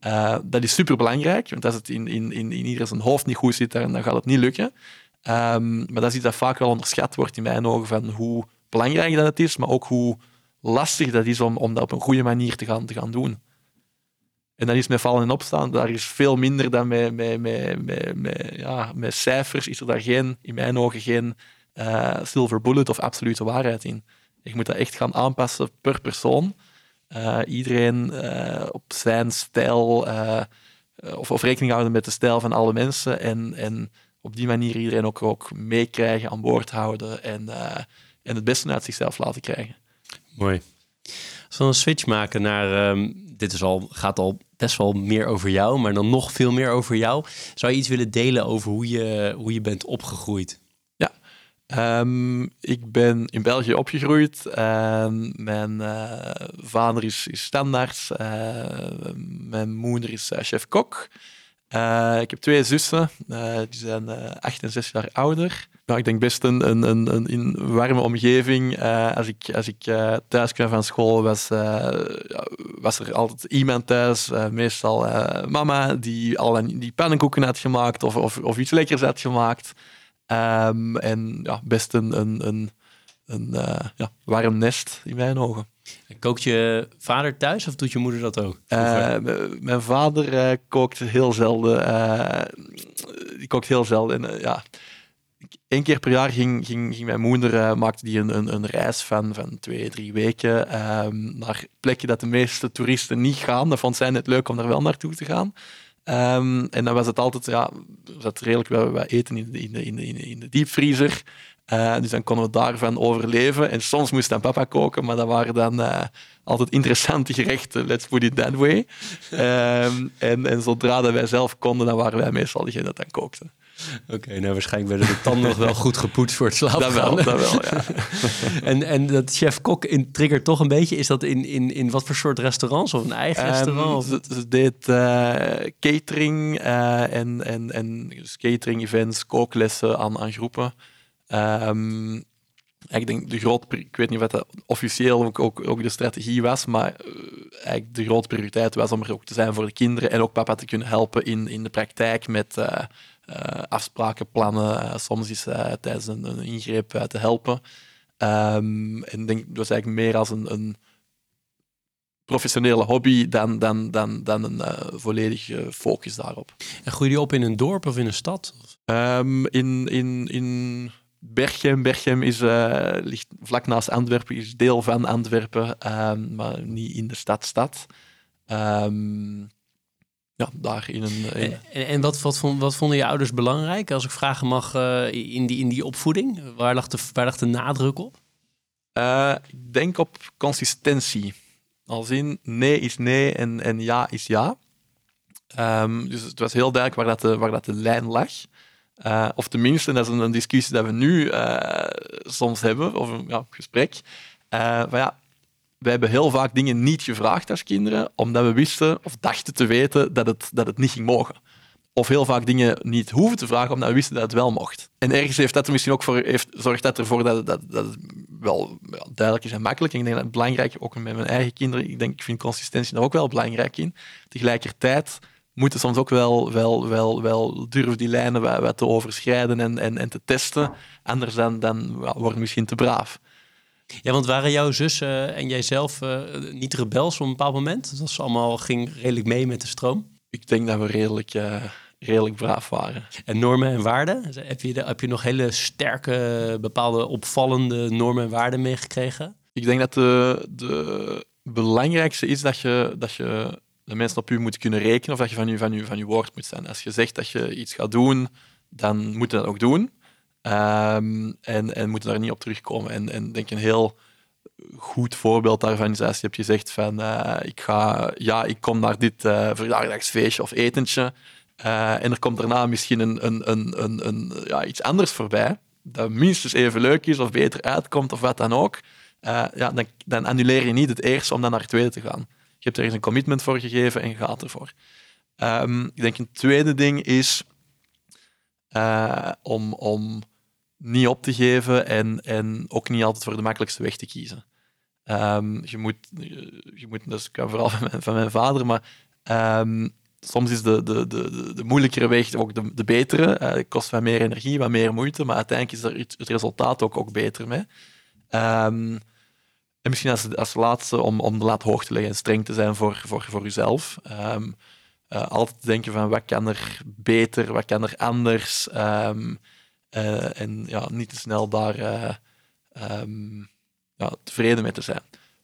uh, dat is super belangrijk, want als het in, in, in, in ieder zijn hoofd niet goed zit, dan, dan gaat het niet lukken. Um, maar dat is iets dat vaak wel onderschat wordt in mijn ogen, van hoe belangrijk dat het is, maar ook hoe lastig dat is om, om dat op een goede manier te gaan, te gaan doen. En dan is met vallen en opstaan, daar is veel minder dan met, met, met, met, ja, met cijfers, is er daar geen, in mijn ogen geen uh, silver bullet of absolute waarheid in. Je moet dat echt gaan aanpassen per persoon. Uh, iedereen uh, op zijn stijl, of, of rekening houden met de stijl van alle mensen en, en op die manier iedereen ook, ook meekrijgen, aan boord houden en, en het beste uit zichzelf laten krijgen. Mooi. Als we een switch maken naar, um, dit is al, gaat al best wel meer over jou, maar dan nog veel meer over jou. Zou je iets willen delen over hoe je, hoe je bent opgegroeid? Ja, um, ik ben in België opgegroeid. Mijn uh, vader is, is standaard. Uh, mijn moeder is eh, chef-kok. ik heb twee zussen, die zijn acht en zes jaar ouder nou, ik denk best een, een, een, een warme omgeving. Uh, als ik, als ik uh, thuis kwam van school, was, uh, was er altijd iemand thuis, meestal mama, die al die pannenkoeken had gemaakt of, of, of iets lekkers had gemaakt. Um, en ja, best een, een, een, een ja, warm nest in mijn ogen. Kookt je vader thuis of doet je moeder dat ook? mijn vader kookt heel zelden. die kookt heel zelden. En, ja, Eén keer per jaar ging, ging, ging mijn moeder, uh, maakte die een, een, een, reis van, van twee, drie weken um, naar plekken dat de meeste toeristen niet gaan. Dat vond zij net leuk om daar wel naartoe te gaan. Um, en dan was het altijd, ja, zat redelijk wel wat eten in de, in de, in de, in de diepvriezer. Uh, dus dan konden we daarvan overleven. En soms moest dan papa koken, maar dat waren dan uh, altijd interessante gerechten. Let's put it that way. Um, en, en zodra dat wij zelf konden, dan waren wij meestal degene dat dan kookte. Oké, nou waarschijnlijk werden de tanden nog wel goed gepoetst voor het slapen. Dat wel, dat wel, ja. en, en dat chef-kok triggert toch een beetje. Is dat in, in, in wat voor soort restaurants of een eigen um, restaurant? Ze, deed uh, catering uh, en, en, en dus catering events, kooklessen aan, aan groepen. Um, ik denk de grote, ik weet niet wat dat officieel ook, ook, ook de strategie was, maar uh, eigenlijk de grote prioriteit was om er ook te zijn voor de kinderen en ook papa te kunnen helpen in, in de praktijk met afspraken, plannen. soms is tijdens een, een ingreep te helpen. Um, en denk dat was eigenlijk meer als een, een professionele hobby dan, dan, dan, dan een volledige focus daarop. En groeide je op in een dorp of in een stad? Um, in, in, in Berchem. Berchem is, uh, ligt vlak naast Antwerpen, is deel van Antwerpen, um, maar niet in de stad-stad. Um, ja, daar in een... In... En, en wat, wat, vond, wat, vonden je ouders belangrijk, als ik vragen mag, uh, in, die, in die opvoeding? Waar lag de, waar lag de nadruk op? Uh, ik denk op consistentie. Als in nee is nee en, en ja is ja. Um, dus het was heel duidelijk waar dat de, waar dat de lijn lag. Uh, of tenminste, dat is een, een, discussie dat we nu uh, soms hebben, of een ja, gesprek. Uh, van ja, we hebben heel vaak dingen niet gevraagd als kinderen, omdat we wisten of dachten te weten dat het, dat het niet ging mogen. Of heel vaak dingen niet hoeven te vragen, omdat we wisten dat het wel mocht. En ergens heeft dat er misschien ook voor, heeft, zorgt dat ervoor dat, dat, dat het wel ja, duidelijk is en makkelijk. En ik denk dat het belangrijk ook met mijn eigen kinderen, ik denk, ik vind consistentie daar ook wel belangrijk in. Tegelijkertijd moeten soms ook wel, wel, wel, wel durven die lijnen wat, te overschrijden en, en, en te testen. Anders dan, dan worden misschien te braaf. Ja, want waren jouw zussen en jijzelf uh, niet rebels op een bepaald moment? Dat ze allemaal ging redelijk mee met de stroom? Ik denk dat we redelijk, uh, redelijk braaf waren. En normen en waarden? Heb je, heb je nog hele sterke, bepaalde opvallende normen en waarden meegekregen? Ik denk dat de, de belangrijkste is dat je, dat je de mensen op u moeten kunnen rekenen of dat je van je, van, je, van je woord moet zijn. Als je zegt dat je iets gaat doen, dan moet je dat ook doen. Um, en, en moet daar niet op terugkomen. En, en denk een heel goed voorbeeld daarvan is als je hebt gezegd van uh, ik ga, ja, ik kom naar dit uh, verjaardagsfeestje of etentje uh, en er komt daarna misschien een, een, een, een, een, ja, iets anders voorbij dat minstens even leuk is of beter uitkomt of wat dan ook, ja, dan, dan annuleer je niet het eerste om dan naar het tweede te gaan. Je hebt er eens een commitment voor gegeven en je gaat ervoor. Um, ik denk een tweede ding is om, om niet op te geven en, en ook niet altijd voor de makkelijkste weg te kiezen. Um, je moet, je moet, dus vooral van mijn, van mijn vader, maar um, soms is de, de, de, de moeilijkere weg ook de, de betere. Uh, het kost wat meer energie, wat meer moeite, maar uiteindelijk is er het resultaat ook, ook beter mee. Um, en misschien als, als laatste om, om de laat hoog te leggen en streng te zijn voor, voor, voor jezelf. Uh, altijd denken van wat kan er beter, wat kan er anders. Uh, en ja, niet te snel daar um, ja, tevreden mee te zijn.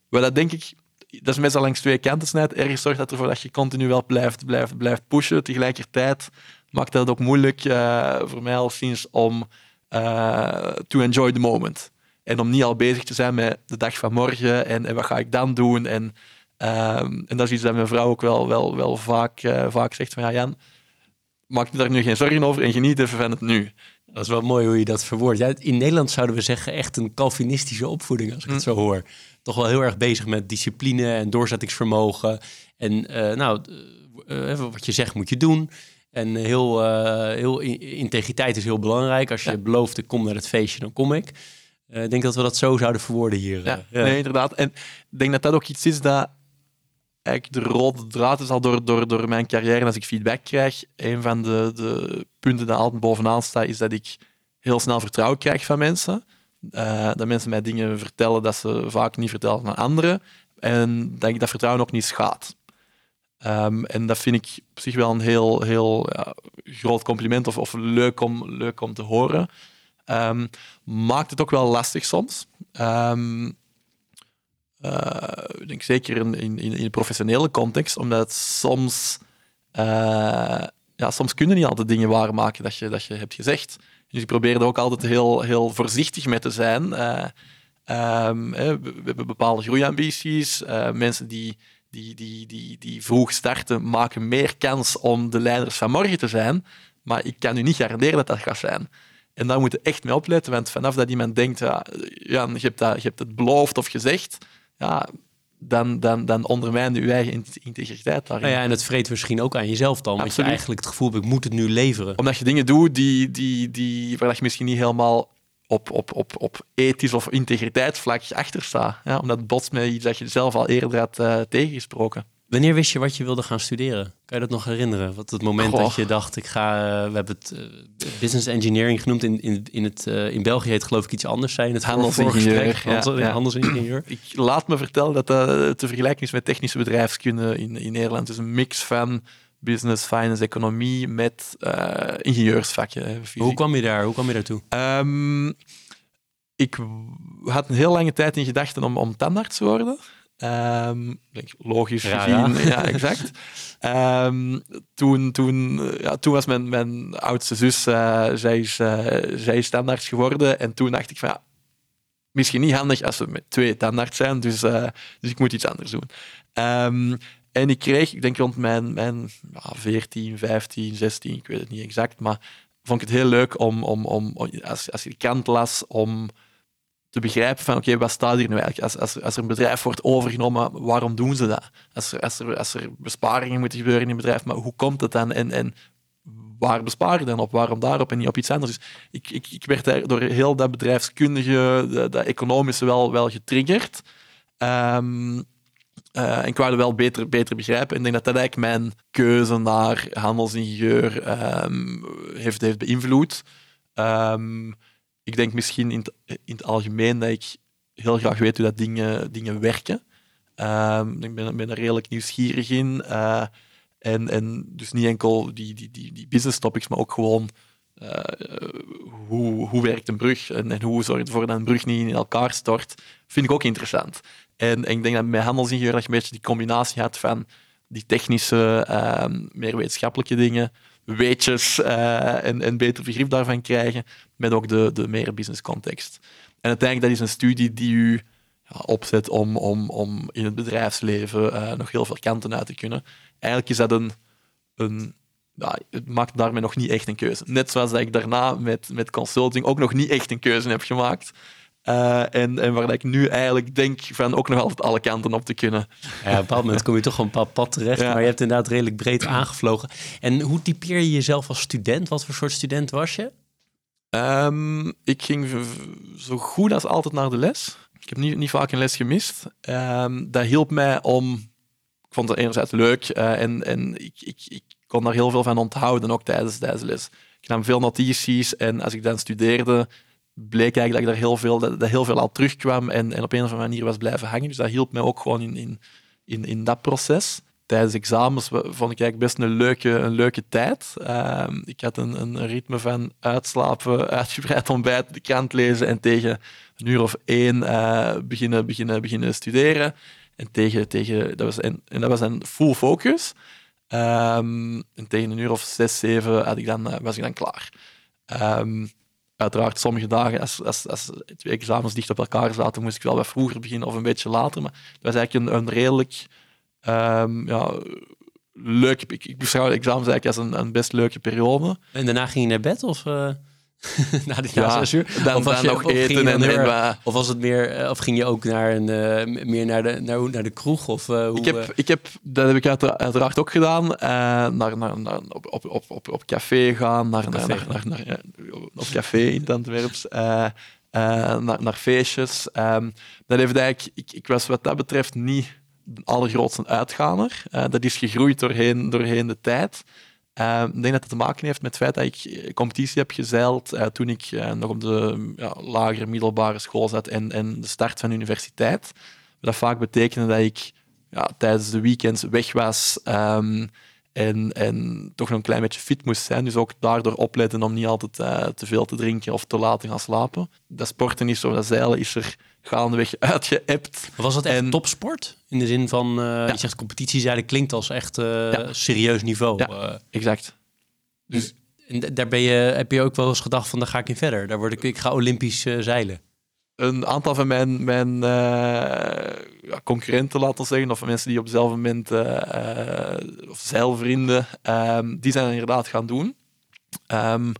Wat dat denk ik dat is meestal langs twee kanten snijdt. Ergens zorgt dat ervoor dat je continu wel blijft, blijft, blijft pushen. Tegelijkertijd maakt dat ook moeilijk uh, voor mij al sinds om uh, to enjoy the moment. En om niet al bezig te zijn met de dag van morgen en, en wat ga ik dan doen. En, uh, en dat is iets dat mijn vrouw ook wel, wel, wel vaak, uh, vaak zegt van ja Jan, maak je daar nu geen zorgen over en geniet even van het nu. Dat is wel mooi hoe je dat verwoordt. Ja, in Nederland zouden we zeggen echt een Calvinistische opvoeding, als ik het hm. zo hoor toch wel heel erg bezig met discipline en doorzettingsvermogen. En uh, nou, uh, wat je zegt moet je doen. En heel, uh, heel integriteit is heel belangrijk. Als je belooft, ik kom naar het feestje, dan kom ik. Ik denk dat we dat zo zouden verwoorden hier. Ja, Nee, inderdaad. En ik denk dat dat ook iets is dat eigenlijk de rode draad is al door, door, door mijn carrière. En als ik feedback krijg, een van de, de punten dat altijd bovenaan staat, is dat ik heel snel vertrouwen krijg van mensen. Uh, dat mensen mij dingen vertellen dat ze vaak niet vertellen aan anderen. En dat ik dat vertrouwen ook niet schaadt. Um, en dat vind ik op zich wel een heel, heel ja, groot compliment of, of leuk, om, leuk om te horen. Um, maakt het ook wel lastig soms. Um, ik denk zeker in, in, in professionele context, omdat soms, uh, ja, soms kunnen niet altijd dingen waarmaken dat je, dat je hebt gezegd. Dus ik probeer er ook altijd heel, heel voorzichtig mee te zijn. Uh, um, we, hebben bepaalde groeiambities. Mensen die, die, die, die, die vroeg starten, maken meer kans om de leiders van morgen te zijn. Maar ik kan u niet garanderen dat dat gaat zijn. En daar moet je echt mee opletten, want vanaf dat iemand denkt, ja je, hebt dat, je hebt het beloofd of gezegd, ja, dan, dan, dan ondermijn je eigen integriteit daarin. Nou ja, en het vreet misschien ook aan jezelf dan. Absoluut. Dat je eigenlijk het gevoel hebt, ik moet het nu leveren. Omdat je dingen doet die, die, die, waar je misschien niet helemaal op, op, op, op ethisch of integriteitsvlak achter staat. Ja, omdat het botst met iets dat je zelf al eerder had uh, tegengesproken. Wanneer wist je wat je wilde gaan studeren? Kan je dat nog herinneren? Wat het moment dat je dacht, ik ga, uh, we hebben het uh, business engineering genoemd. In, in, in, het, uh, in België heet geloof ik iets anders zijn. Het handelsingenieur. Ja, ja. handelsingenieur. ik laat me vertellen dat dat te vergelijken is met technische bedrijfskunde in, in Nederland. Is een mix van business, finance, economie met ingenieursvakken. Hoe kwam je daar? Hoe kwam je daartoe? Um, ik had een heel lange tijd in gedachten om, om tandarts te worden. Um, denk, logisch ja, gezien, ja, ja exact. Um, toen, toen, ja, toen was mijn, mijn oudste zus, uh, zij, is, uh, zij is tandarts geworden. En toen dacht ik van, ja, misschien niet handig als we met twee tandarts zijn, dus, uh, dus ik moet iets anders doen. Um, en ik kreeg, ik denk rond mijn, mijn ja, 14, 15, 16, ik weet het niet exact, maar vond ik het heel leuk om, om, om als, als je de krant las, om te begrijpen van oké, wat staat hier nu eigenlijk? Als, als, als er een bedrijf wordt overgenomen, waarom doen ze dat? Als er, als er, als er besparingen moeten gebeuren in een bedrijf, maar hoe komt het dan? En, en waar besparen dan op? Waarom daarop en niet op iets anders? Dus ik, ik, ik werd door heel dat bedrijfskundige, dat, dat economische wel, wel getriggerd. Um, uh, en ik wou wel beter, beter begrijpen. En ik denk dat dat eigenlijk mijn keuze naar handelsingenieur um, heeft, heeft beïnvloed. Um, ik denk misschien in het, in het algemeen dat ik heel graag weet hoe dat dingen, dingen werken. Um, ik ben, ben er redelijk nieuwsgierig in. Uh, en, en dus niet enkel die, die, die, die business topics, maar ook gewoon uh, hoe, hoe werkt een brug en, en hoe zorgt ervoor dat een brug niet in elkaar stort. Vind ik ook interessant. En, ik denk dat met handelsingenieur dat je een beetje die combinatie had van die technische, uh, meer wetenschappelijke dingen, weetjes en, en beter begrip daarvan krijgen, met ook de, de meer business context. En uiteindelijk, dat is een studie die u opzet om, om, om in het bedrijfsleven uh, nog heel veel kanten uit te kunnen. Eigenlijk is dat een, een ja, ik maakte daarmee nog niet echt een keuze. Net zoals ik daarna met, met consulting ook nog niet echt een keuze heb gemaakt. Uh, en, en waar ik nu eigenlijk denk van ook nog altijd alle kanten op te kunnen. Ja, op een bepaald moment kom je toch een bepaald pad terecht, maar je hebt inderdaad redelijk breed aangevlogen. En hoe typeer je jezelf als student? Wat voor soort student was je? Um, ik ging zo goed als altijd naar de les. Ik heb niet, niet vaak een les gemist. Um, dat hielp mij om... Ik vond het enerzijds leuk uh, en, en ik, ik, ik kon daar heel veel van onthouden, ook tijdens, tijdens de les. Ik nam veel notities en als ik dan studeerde, bleek eigenlijk dat ik daar heel veel, dat, dat heel veel al terugkwam en, en op een of andere manier was blijven hangen. Dus dat hielp mij ook gewoon in, in, in, in dat proces. Tijdens examens vond ik eigenlijk best een leuke, een leuke tijd. Uh, ik had een, een ritme van uitslapen, uitgebreid ontbijten, de krant lezen en tegen een uur of één uh, beginnen, beginnen, beginnen studeren. En, tegen, tegen, dat was, en, dat was een full focus. Um, en tegen een uur of zes, zeven had ik dan, uh, was ik dan klaar. Um, uiteraard, sommige dagen, als, als, als twee examens dicht op elkaar zaten, moest ik wel wat vroeger beginnen of een beetje later. Maar het was eigenlijk een, een redelijk um, ja, leuk... Ik, ik beschouw de examens eigenlijk als een, een best leuke periode. En daarna ging je naar bed? Of, uh... na die ja, zes uur? Dan, of was dan je, nog eten en, en, Of was het meer... Eh, of ging je ook naar, een, uh, meer naar, de, naar, naar de kroeg? Of, uh, hoe, ik, heb, ik heb... Dat heb ik uiteraard ook gedaan. naar, naar, naar, op, op, op, op, op café gaan. Naar, café. naar, naar, naar, naar op café in Antwerps. naar, naar feestjes. Um, dat heeft eigenlijk... Ik, ik was wat dat betreft niet de allergrootste uitganer. dat is gegroeid doorheen, doorheen de tijd. Uh, ik denk dat het te maken heeft met het feit dat ik eh, competitie heb gezeild uh, toen ik uh, nog op de ja, lagere middelbare school zat en, en de start van de universiteit. Dat vaak betekende dat ik ja, tijdens de weekends weg was um, en, en toch nog een klein beetje fit moest zijn. Dus ook daardoor opletten om niet altijd te veel te drinken of te laat te gaan slapen. Dat sporten is zo, dat zeilen is er gaandeweg uitgeëpt. Was dat echt en, topsport? In de zin van, uh, ja. je zegt competitiezijde klinkt als echt uh, ja. serieus niveau. Ja, exact. Dus en daar ben je, heb je ook wel eens gedacht van, daar ga ik in verder. Daar word ik, ik ga Olympisch zeilen. Een aantal van mijn, mijn ja, concurrenten, laten we zeggen, of mensen die op hetzelfde moment, of zeilvrienden, um, die zijn inderdaad gaan doen. Um,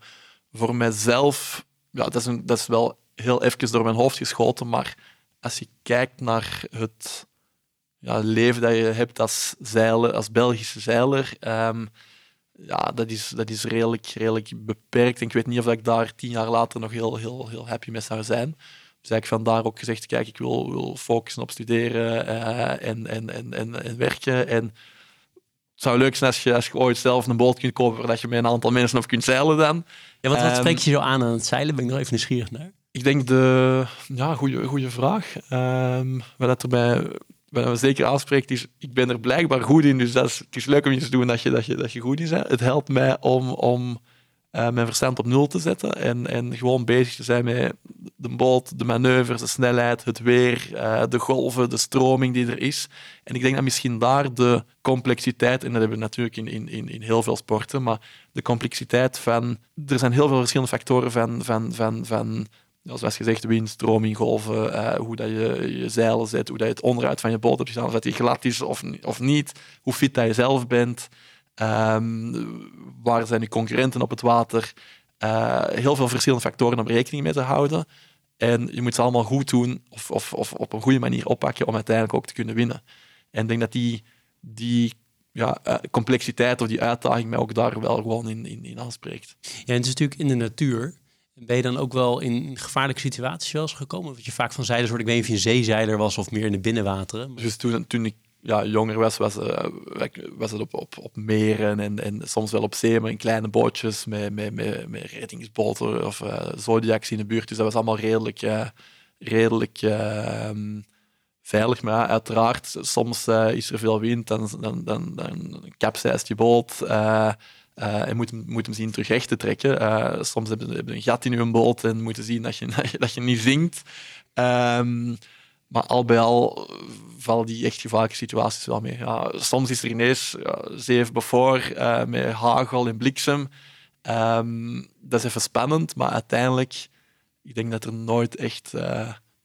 voor mijzelf, ja, dat is, dat is wel heel even door mijn hoofd geschoten, maar als je kijkt naar het ja, leven dat je hebt als, zeiler, als Belgische zeiler, um, ja, dat is, dat is redelijk, redelijk beperkt. En ik weet niet of ik daar tien jaar later nog heel, heel, heel happy mee zou zijn. Dus ik vandaar ook gezegd, kijk, ik wil, wil focussen op studeren uh, en, en, en, en, en werken. En het zou leuk zijn als je, als je ooit zelf een boot kunt kopen waar dat je met een aantal mensen op kunt zeilen dan. Ja, wat, wat um, spreek je zo aan aan het zeilen? Ben ik nog even nieuwsgierig naar. Ik denk de... Ja, goede vraag. Um, wat dat erbij wat me zeker aanspreekt is, ik ben er blijkbaar goed in, dus dat is, het is leuk om iets te doen dat je, dat je, dat je goed in bent. Het helpt mij om, om uh, mijn verstand op nul te zetten en, en gewoon bezig te zijn met de boot, de manoeuvres, de snelheid, het weer, uh, de golven, de stroming die er is. En ik denk dat misschien daar de complexiteit, en dat hebben we natuurlijk in, in, in heel veel sporten, maar de complexiteit van... Er zijn heel veel verschillende factoren van, van, van, van zoals gezegd, wind, stroming, golven, uh, hoe dat je je zeilen zet, hoe dat je het onderuit van je boot hebt gedaan, of dat glad is of, of niet, hoe fit dat je zelf bent, um, waar zijn je concurrenten op het water. Uh, heel veel verschillende factoren om rekening mee te houden. En je moet ze allemaal goed doen of, of, of op een goede manier oppakken om uiteindelijk ook te kunnen winnen. En ik denk dat die, die ja, uh, complexiteit of die uitdaging mij ook daar wel gewoon in, in, in aanspreekt. Ja, en het is natuurlijk in de natuur ben je dan ook wel in gevaarlijke situaties wel eens gekomen? Wat je vaak van zeilers hoort, ik weet niet of je een zeezeiler was of meer in de binnenwateren. Dus toen, toen ik ja, jonger was, was, uh, was het op, op, op meren en, en soms wel op zee, maar in kleine bootjes met, met, met, reddingsboten of uh, zodiacs in de buurt. Dus dat was allemaal redelijk, uh, redelijk ehm, veilig. Maar uiteraard, soms is er veel wind, dan, dan, dan, dan je boot. En moet, moet hem zien terug recht te trekken. Soms hebben ze een gat in hun boot en moeten zien dat je, dat je niet zinkt. Um, maar al bij al vallen die echt gevaarlijke situaties wel mee. Ja, soms is er ineens ja, zeven bevoor uh, met hagel en bliksem. Um, dat is even spannend, maar uiteindelijk, ik denk dat er nooit echt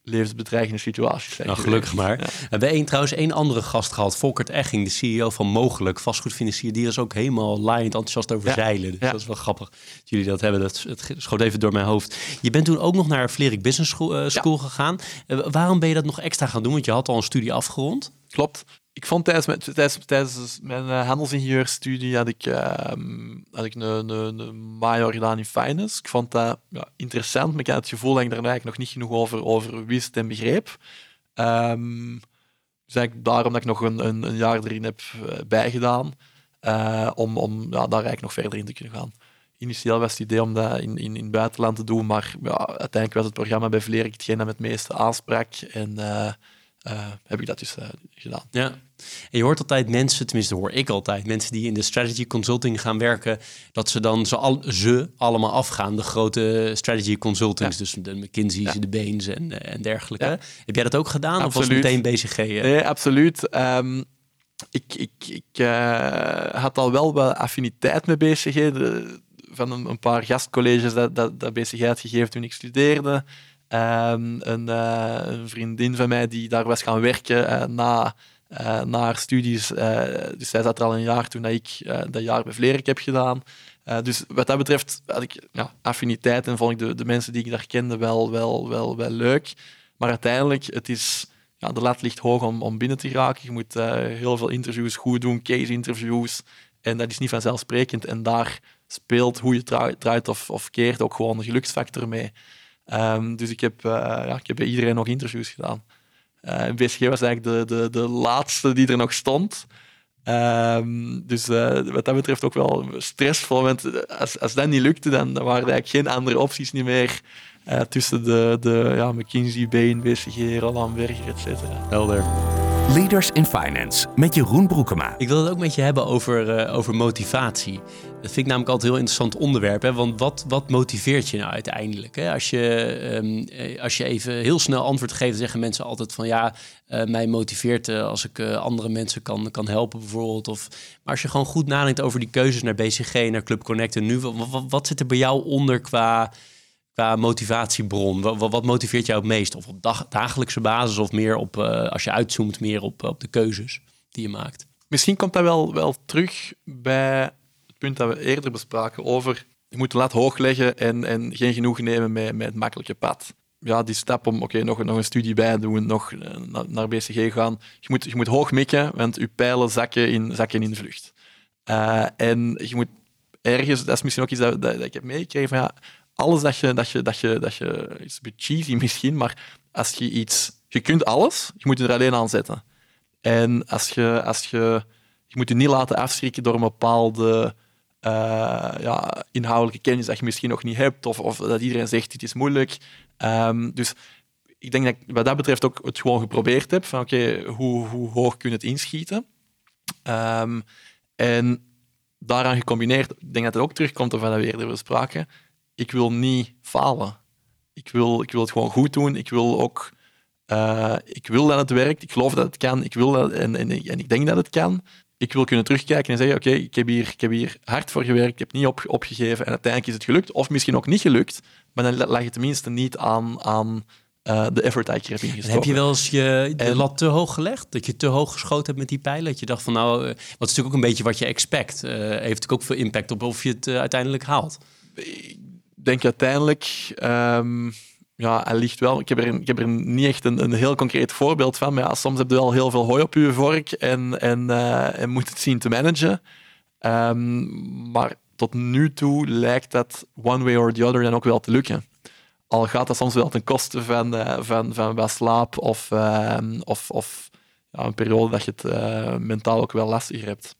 levensbedreigende situaties. Nou, gelukkig maar. We hebben één, trouwens één andere gast gehad, Volkert Egging, de CEO van Mogelijk, vastgoedfinancier. Die is ook helemaal laaiend enthousiast over zeilen. Dus dat is wel grappig dat jullie dat hebben. Dat het schoot even door mijn hoofd. Je bent toen ook nog naar Vlerik Business School, uh, school gegaan. Uh, waarom ben je dat nog extra gaan doen? Want je had al een studie afgerond. Klopt ik vond tijdens mijn, mijn uh, handelsingenieurstudie had ik, uh, had ik een, een, major gedaan in finance. Ik vond dat ja, interessant, maar ik had het gevoel dat ik daar eigenlijk nog niet genoeg over, over wist en begreep. Um, dus daarom dat ik nog een, een, jaar erin heb uh, bijgedaan, om, om ja, daar eigenlijk nog verder in te kunnen gaan. Initieel was het idee om dat in, in, in het buitenland te doen, maar ja, uiteindelijk was het programma bij Vlerik hetgeen dat me het meeste aansprak. En heb ik dat dus uh, gedaan. Ja. En je hoort altijd mensen, tenminste hoor ik altijd, mensen die in de strategy consulting gaan werken, dat ze dan ze, al, ze allemaal afgaan, de grote strategy consultants, dus de McKinsey's, ja. de Bains en, en dergelijke. Ja. Heb jij dat ook gedaan absoluut. of was het meteen BCG? Uh? Nee, absoluut. Um, ik ik, ik had al wel wat affiniteit met BCG, de, van een, een, paar gastcolleges dat, dat, dat BCG had gegeven toen ik studeerde. Um, een, uh, een, vriendin van mij die daar was gaan werken uh, na, uh, na studies. dus zij zat er al een jaar toen ik dat jaar bij Vlerik heb gedaan. dus wat dat betreft had ik ja, affiniteit en vond ik de, de mensen die ik daar kende wel, wel, wel, wel leuk. Maar uiteindelijk, het is, ja, de lat ligt hoog om, om binnen te geraken. Je moet heel veel interviews goed doen, case-interviews. En dat is niet vanzelfsprekend. En daar speelt hoe je draait of, of keert ook gewoon een geluksfactor mee. Um, dus ik heb, uh, ja, ik heb bij iedereen nog interviews gedaan. Uh, BCG was eigenlijk de, de, de laatste die er nog stond. Um, dus uh, wat dat betreft ook wel stressvol. Want als, als dat niet lukte, dan, dan waren er eigenlijk geen andere opties niet meer tussen de, de ja, McKinsey, Bain, BCG, Roland Berger, et cetera. Helder. Leaders in Finance met Jeroen Broekema. Ik wil het ook met je hebben over, uh, over motivatie. Dat vind ik namelijk altijd een heel interessant onderwerp. Hè? Want wat, wat motiveert je nou uiteindelijk? Hè? Als, je, um, als je even heel snel antwoord geeft, zeggen mensen altijd van ja, uh, mij motiveert uh, als ik andere mensen kan, kan helpen bijvoorbeeld. Of, maar als je gewoon goed nadenkt over die keuzes naar BCG, naar Club Connect en nu, wat, zit er bij jou onder qua qua motivatiebron? Wat, wat, motiveert jou het meest? Of op dag, dagelijkse basis of meer op, als je uitzoomt, meer op, op de keuzes die je maakt? Misschien komt dat wel, wel terug bij het punt dat we eerder bespraken over je moet de lat hoog leggen en, en geen genoegen nemen met, met het makkelijke pad. Ja, die stap om oké, nog, nog een studie bij doen, nog uh, naar, BCG gaan. Je moet, je moet hoog mikken, want je pijlen zakken in, zakken in vlucht. Uh, en je moet ergens, dat is misschien ook iets dat, dat, ik heb meegekregen, alles dat je, dat je, dat je, dat je, is een beetje cheesy misschien, maar als je iets, je kunt alles, je moet je er alleen aan zetten. En als je, als je, je moet je niet laten afschrikken door een bepaalde uh, ja, inhoudelijke kennis dat je misschien nog niet hebt, of, of dat iedereen zegt, dit is moeilijk. Um, dus ik denk dat ik wat dat betreft ook het gewoon geprobeerd heb, van oké, hoe, hoe hoog kun je het inschieten? Um, en daaraan gecombineerd, ik denk dat het ook terugkomt wat we eerder bespraken, ik wil niet falen. Ik wil, ik wil het gewoon goed doen. Ik wil ook... Uh, ik wil dat het werkt. Ik geloof dat het kan. Ik wil dat, en, en, en ik denk dat het kan. Ik wil kunnen terugkijken en zeggen, oké, okay, ik, heb hier, ik heb hier hard voor gewerkt, ik heb niet op, opgegeven en uiteindelijk is het gelukt. Of misschien ook niet gelukt, maar dan lag je tenminste niet aan, aan uh, de effort die ik heb ingestoken. Heb je wel eens je de lat te hoog gelegd? Dat je te hoog geschoten hebt met die pijlen? Dat je dacht van nou, uh, wat is natuurlijk ook een beetje wat je expect. Uh, heeft natuurlijk ook veel impact op of je het uiteindelijk haalt denk uiteindelijk, um, ja, hij ligt wel. Ik heb er, ik heb er niet echt een, een heel concreet voorbeeld van. Maar ja, soms heb je wel heel veel hooi op je vork en, en, uh, en moet het zien te managen. Um, maar tot nu toe lijkt dat one way or the other dan ook wel te lukken. Al gaat dat soms wel ten koste van, uh, van, van wat slaap of, uh, of, of ja, een periode dat je het uh, mentaal ook wel lastiger hebt.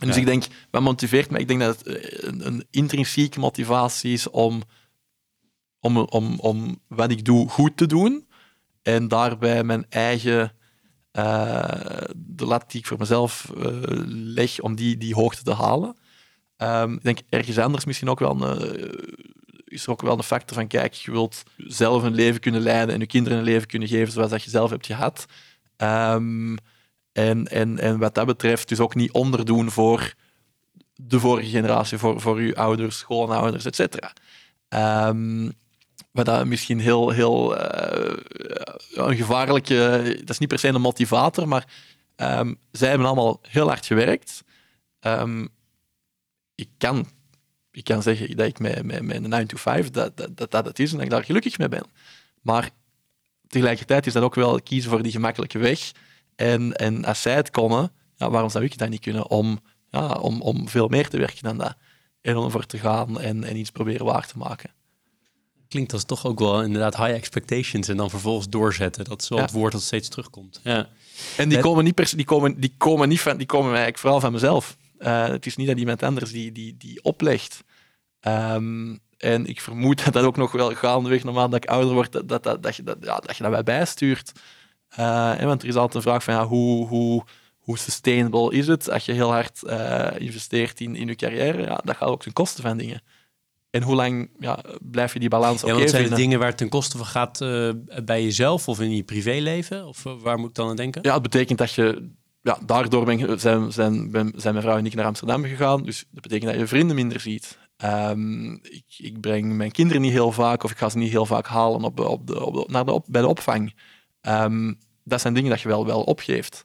En dus ik denk, wat motiveert me? Ik denk dat het eh, een, een intrinsieke motivatie is om, om, om, om wat ik doe goed te doen. En daarbij mijn eigen, uh, de lat die ik voor mezelf uh, leg, om die, die hoogte te halen. Um, ik denk ergens anders misschien ook wel een, is er ook wel een factor van, kijk, je wilt zelf een leven kunnen leiden en je kinderen een leven kunnen geven zoals dat je zelf hebt gehad. Um, en, en, en wat dat betreft dus ook niet onderdoen voor de vorige generatie, voor, voor uw ouders, schoonouders, et cetera. Um, wat dat misschien heel, heel uh, een gevaarlijke, dat is niet per se een motivator, maar um, zij hebben allemaal heel hard gewerkt. Um, ik, kan, ik kan zeggen dat ik met, met, met een 9 to 5 dat, dat, dat, dat is en dat ik daar gelukkig mee ben. Maar tegelijkertijd is dat ook wel kiezen voor die gemakkelijke weg. En, en als zij het konden, ja, waarom zou ik dat niet kunnen om, ja, om, om veel meer te werken dan dat? En om ervoor te gaan en, en iets proberen waar te maken. Klinkt als toch ook wel inderdaad high expectations en dan vervolgens doorzetten. Dat is wel het woord dat steeds terugkomt. Ja. En die komen niet die komen, die komen niet van, die komen eigenlijk vooral van mezelf. Uh, het is niet dat iemand anders die, die, die oplegt. Um, en ik vermoed dat dat ook nog wel gaandeweg, naarmate dat ik ouder word, dat, dat, dat, dat, je, dat, ja, dat je dat bij bijstuurt. Uh, want er is altijd een vraag van ja, hoe, hoe, hoe sustainable is het als je heel hard uh, investeert in, in je carrière? Ja, dat gaat ook ten koste van dingen. En hoe lang ja, blijf je die balans ja, Wat zijn de dingen waar het ten koste van gaat uh, bij jezelf of in je privéleven? Of waar moet ik dan aan denken? Ja, het betekent dat je... Ja, daardoor ben, zijn, zijn, ben, zijn mijn vrouw en ik naar Amsterdam gegaan. Dus dat betekent dat je vrienden minder ziet. Um, ik, ik, breng mijn kinderen niet heel vaak of ik ga ze niet heel vaak halen op, op de, op de, naar de op, bij de opvang. Um, dat zijn dingen dat je wel, wel opgeeft.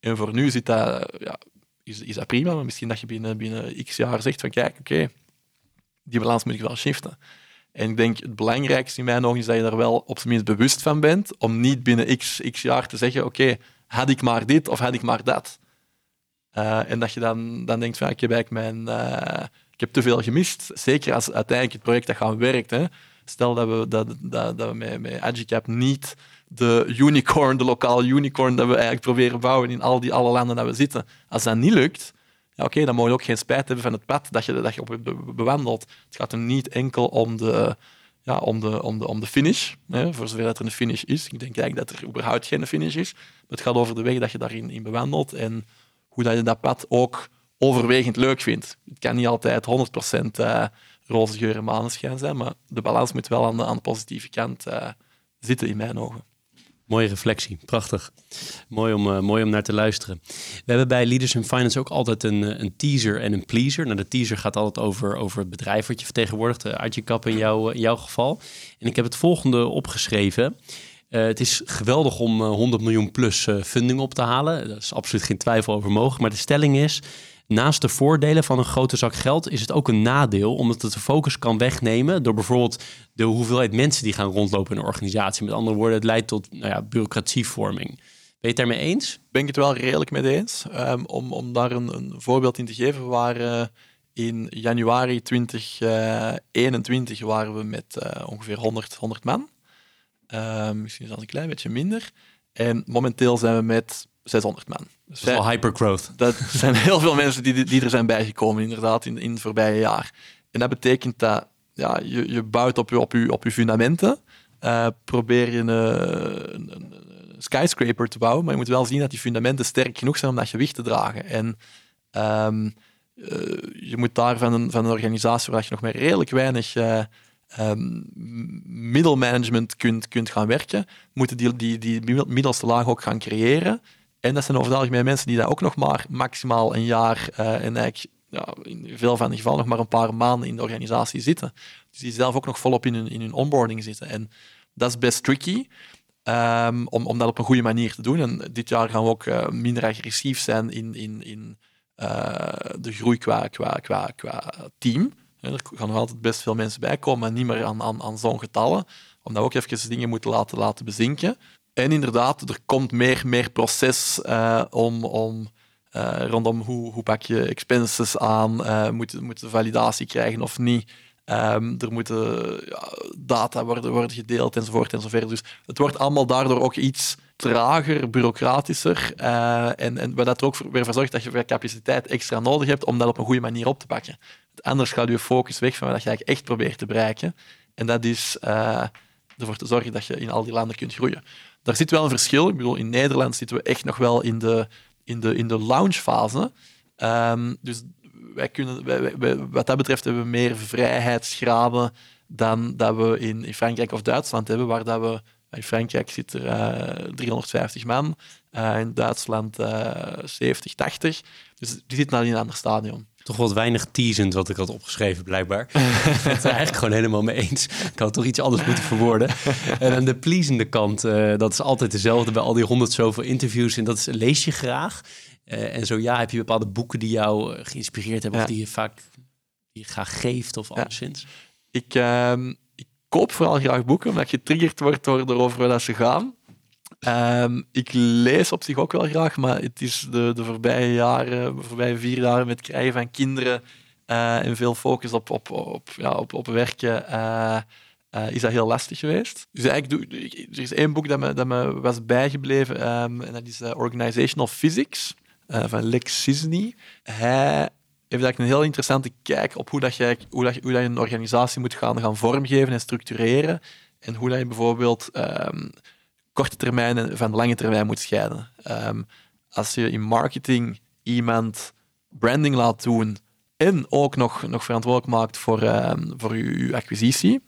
En voor nu zit dat, ja, is, is dat prima, maar misschien dat je binnen, binnen x jaar zegt van kijk, oké, die balans moet ik wel shiften. En ik denk het belangrijkste in mijn ogen is dat je daar wel op zijn minst bewust van bent, om niet binnen x, x jaar te zeggen, oké, had ik maar dit of had ik maar dat. Uh, en dat je dan, dan denkt van, ik heb mijn... Uh, ik heb te veel gemist. Zeker als uiteindelijk het project dat gaan werkt. Hè. Stel dat we, dat, dat, dat we met, met Agicap niet de unicorn, de lokale unicorn, dat we eigenlijk proberen bouwen in al die alle landen dat we zitten. Als dat niet lukt, ja, oké, dan moet je ook geen spijt hebben van het pad dat je, dat je op bewandelt. Het gaat er niet enkel om de, ja, om de, om de, om de finish, hè, voor zover dat er een finish is. Ik denk eigenlijk dat er überhaupt geen finish is. Maar het gaat over de weg dat je daarin in bewandelt en hoe dat je dat pad ook overwegend leuk vindt. Het kan niet altijd 100% uh, roze geur en maneschijn zijn, maar de balans moet wel aan de, aan de positieve kant uh, zitten in mijn ogen. Mooie reflectie, prachtig. Mooi om, uh, mooi om naar te luisteren. We hebben bij Leaders in Finance ook altijd een, eh, een teaser en een pleaser. Nou, de teaser gaat altijd over, over het bedrijf wat je vertegenwoordigt, de Kap in, jou, in jouw geval. En ik heb het volgende opgeschreven. Het is geweldig om 100 miljoen plus funding op te halen. Daar is absoluut geen twijfel over mogelijk. Maar de stelling is, naast de voordelen van een grote zak geld is het ook een nadeel, omdat het de focus kan wegnemen door bijvoorbeeld de hoeveelheid mensen die gaan rondlopen in een organisatie. Met andere woorden, het leidt tot nou ja, bureaucratievorming. Ben je het daarmee eens? Ben ik het wel redelijk mee eens. Um, om, om daar een, een, voorbeeld in te geven, waren in januari 2021 uh, waren we met uh, ongeveer 100, 100 man. Uh, misschien zelfs een klein beetje minder. En momenteel zijn we met 600 man. Dus dat is wel hypergrowth. Dat zijn heel veel mensen die, die er zijn bijgekomen, inderdaad, in, in het voorbije jaar. En dat betekent dat ja, je, je bouwt op je, op je, op je fundamenten. Uh, probeer je een, een, een, skyscraper te bouwen, maar je moet wel zien dat die fundamenten sterk genoeg zijn om dat gewicht te dragen. En um, uh, je moet daar van een, van een organisatie waar je nog maar redelijk weinig uh, um, middelmanagement kunt, kunt gaan werken, moeten die, die, die middelste laag ook gaan creëren. En dat zijn over het algemeen mensen die daar ook nog maar maximaal een jaar uh, en eigenlijk ja, in veel van de gevallen nog maar een paar maanden in de organisatie zitten. Dus die zelf ook nog volop in hun, in hun onboarding zitten. En dat is best tricky um, om, om dat op een goede manier te doen. En dit jaar gaan we ook uh, minder agressief zijn in, in, in uh, de groei qua, qua, qua, qua team. Er gaan nog altijd best veel mensen bij komen, maar niet meer aan, aan, aan zo'n getallen. Omdat we ook even dingen moeten laten, laten bezinken. En inderdaad, er komt meer, meer proces uh, om, om uh, rondom hoe, hoe pak je expenses aan, uh, moet, moet de validatie krijgen of niet. Um, er moeten ja, data worden, worden gedeeld enzovoort enzovoort. Dus het wordt allemaal daardoor ook iets trager, bureaucratischer. En, en wat dat er ook weer voor zorgt dat je capaciteit extra nodig hebt om dat op een goede manier op te pakken. Anders gaat je focus weg van wat je eigenlijk echt probeert te bereiken. En dat is ervoor te zorgen dat je in al die landen kunt groeien. Daar zit wel een verschil. Ik bedoel, in Nederland zitten we echt nog wel in de, in de, in de launchfase. Um, dus wij kunnen, wij, wat dat betreft hebben we meer vrijheidsgraden dan dat we in, in Frankrijk of Duitsland hebben, waar dat we in Frankrijk zit er uh, 350 man, uh, in Duitsland uh, 70, 80. Dus die zitten al in een ander stadium. Toch wat weinig teasend wat ik had opgeschreven, blijkbaar. ik ben het er eigenlijk gewoon helemaal mee eens. Ik had toch iets anders moeten verwoorden. En aan de pleasende kant, uh, dat is altijd dezelfde bij al die honderd zoveel interviews. En dat is, lees je graag. Uh, en zo ja, heb je bepaalde boeken die jou uh, geïnspireerd hebben... Ja. of die je vaak die je graag geeft of anderszins? Ik, uh, ik koop vooral graag boeken, omdat je getriggerd wordt door erover waar ze gaan. Um, ik lees op zich ook wel graag, maar het is de, de voorbije jaren, de voorbije vier jaar met krijgen van kinderen uh, en veel focus op, op, op, ja, op, op werken, uh, uh, is dat heel lastig geweest. Dus eigenlijk, doe, er is één boek dat me, dat me was bijgebleven um, en dat is Organizational Physics van Lex Cisney. Hij heeft eigenlijk een heel interessante kijk op hoe, dat je, hoe, dat, hoe dat je een organisatie moet gaan, gaan vormgeven en structureren en hoe dat je bijvoorbeeld... Um, korte termijn en van lange termijn moet scheiden. Um, als je in marketing iemand branding laat doen en ook nog, nog verantwoordelijk maakt voor, um, voor je, acquisitie,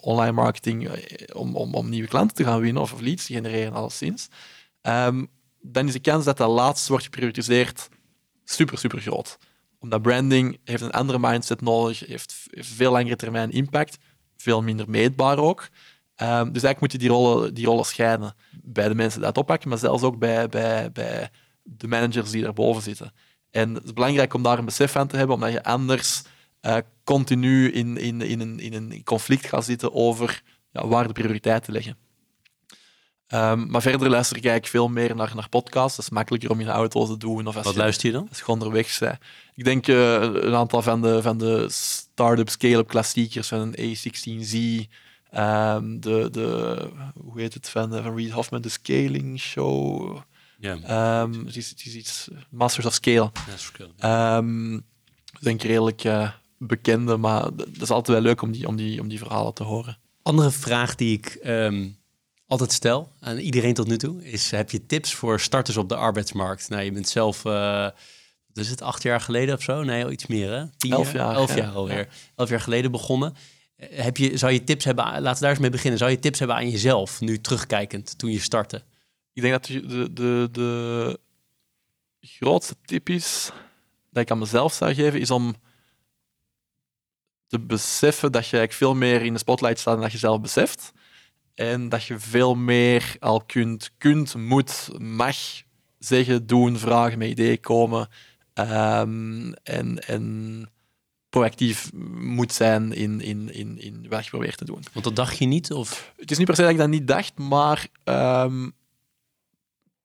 online marketing, eh, om, om, om nieuwe klanten te gaan winnen of leads te genereren, alleszins, um, dan is de kans dat dat laatste wordt geprioritiseerd super, super groot. Omdat branding heeft een andere mindset nodig, heeft, heeft veel langere termijn impact, veel minder meetbaar ook. Um, dus eigenlijk moet je die rollen, die rollen scheiden bij de mensen die dat oppakken, maar zelfs ook bij, bij, bij de managers die daarboven zitten. En het is belangrijk om daar een besef van te hebben, omdat je anders uh, continu in, in, in, een, in een conflict gaat zitten over ja, waar de prioriteiten liggen. Um, maar verder luister ik eigenlijk veel meer naar, naar podcasts. Dat is makkelijker om in de auto te doen. Of als Wat luister je dan? Als je onderweg bent. Ik denk uh, een aantal van de, van de start-up scale-up klassiekers van een A16Z, Um, de, de, hoe heet het, van, van Reed Hoffman, de Scaling Show. Ja. Um, het, is, het is iets, Masters of Scale. Ja, um, denk redelijk uh, bekende, maar dat is altijd wel leuk om die, om die, om die verhalen te horen. Andere vraag die ik altijd stel aan iedereen tot nu toe is: heb je tips voor starters op de arbeidsmarkt? Nou, je bent zelf. Uh, is het acht jaar geleden of zo? Nee, iets meer hè? Tien elf jaar, elf jaar alweer. Ja. Elf jaar geleden begonnen. Heb je, zou je tips hebben, laten we daar eens mee beginnen. Zou je tips hebben aan jezelf, nu terugkijkend, toen je startte? Ik denk dat de, de, de grootste tip is dat ik aan mezelf zou geven, is om te beseffen dat je eigenlijk veel meer in de spotlight staat dan dat je zelf beseft. En dat je veel meer al kunt, kunt moet, mag zeggen, doen, vragen, met ideeën komen. Um, en, en proactief moet zijn in, in, in, in wat je probeert te doen. Want dat dacht je niet? Of? Het is niet per se dat ik dat niet dacht, maar um,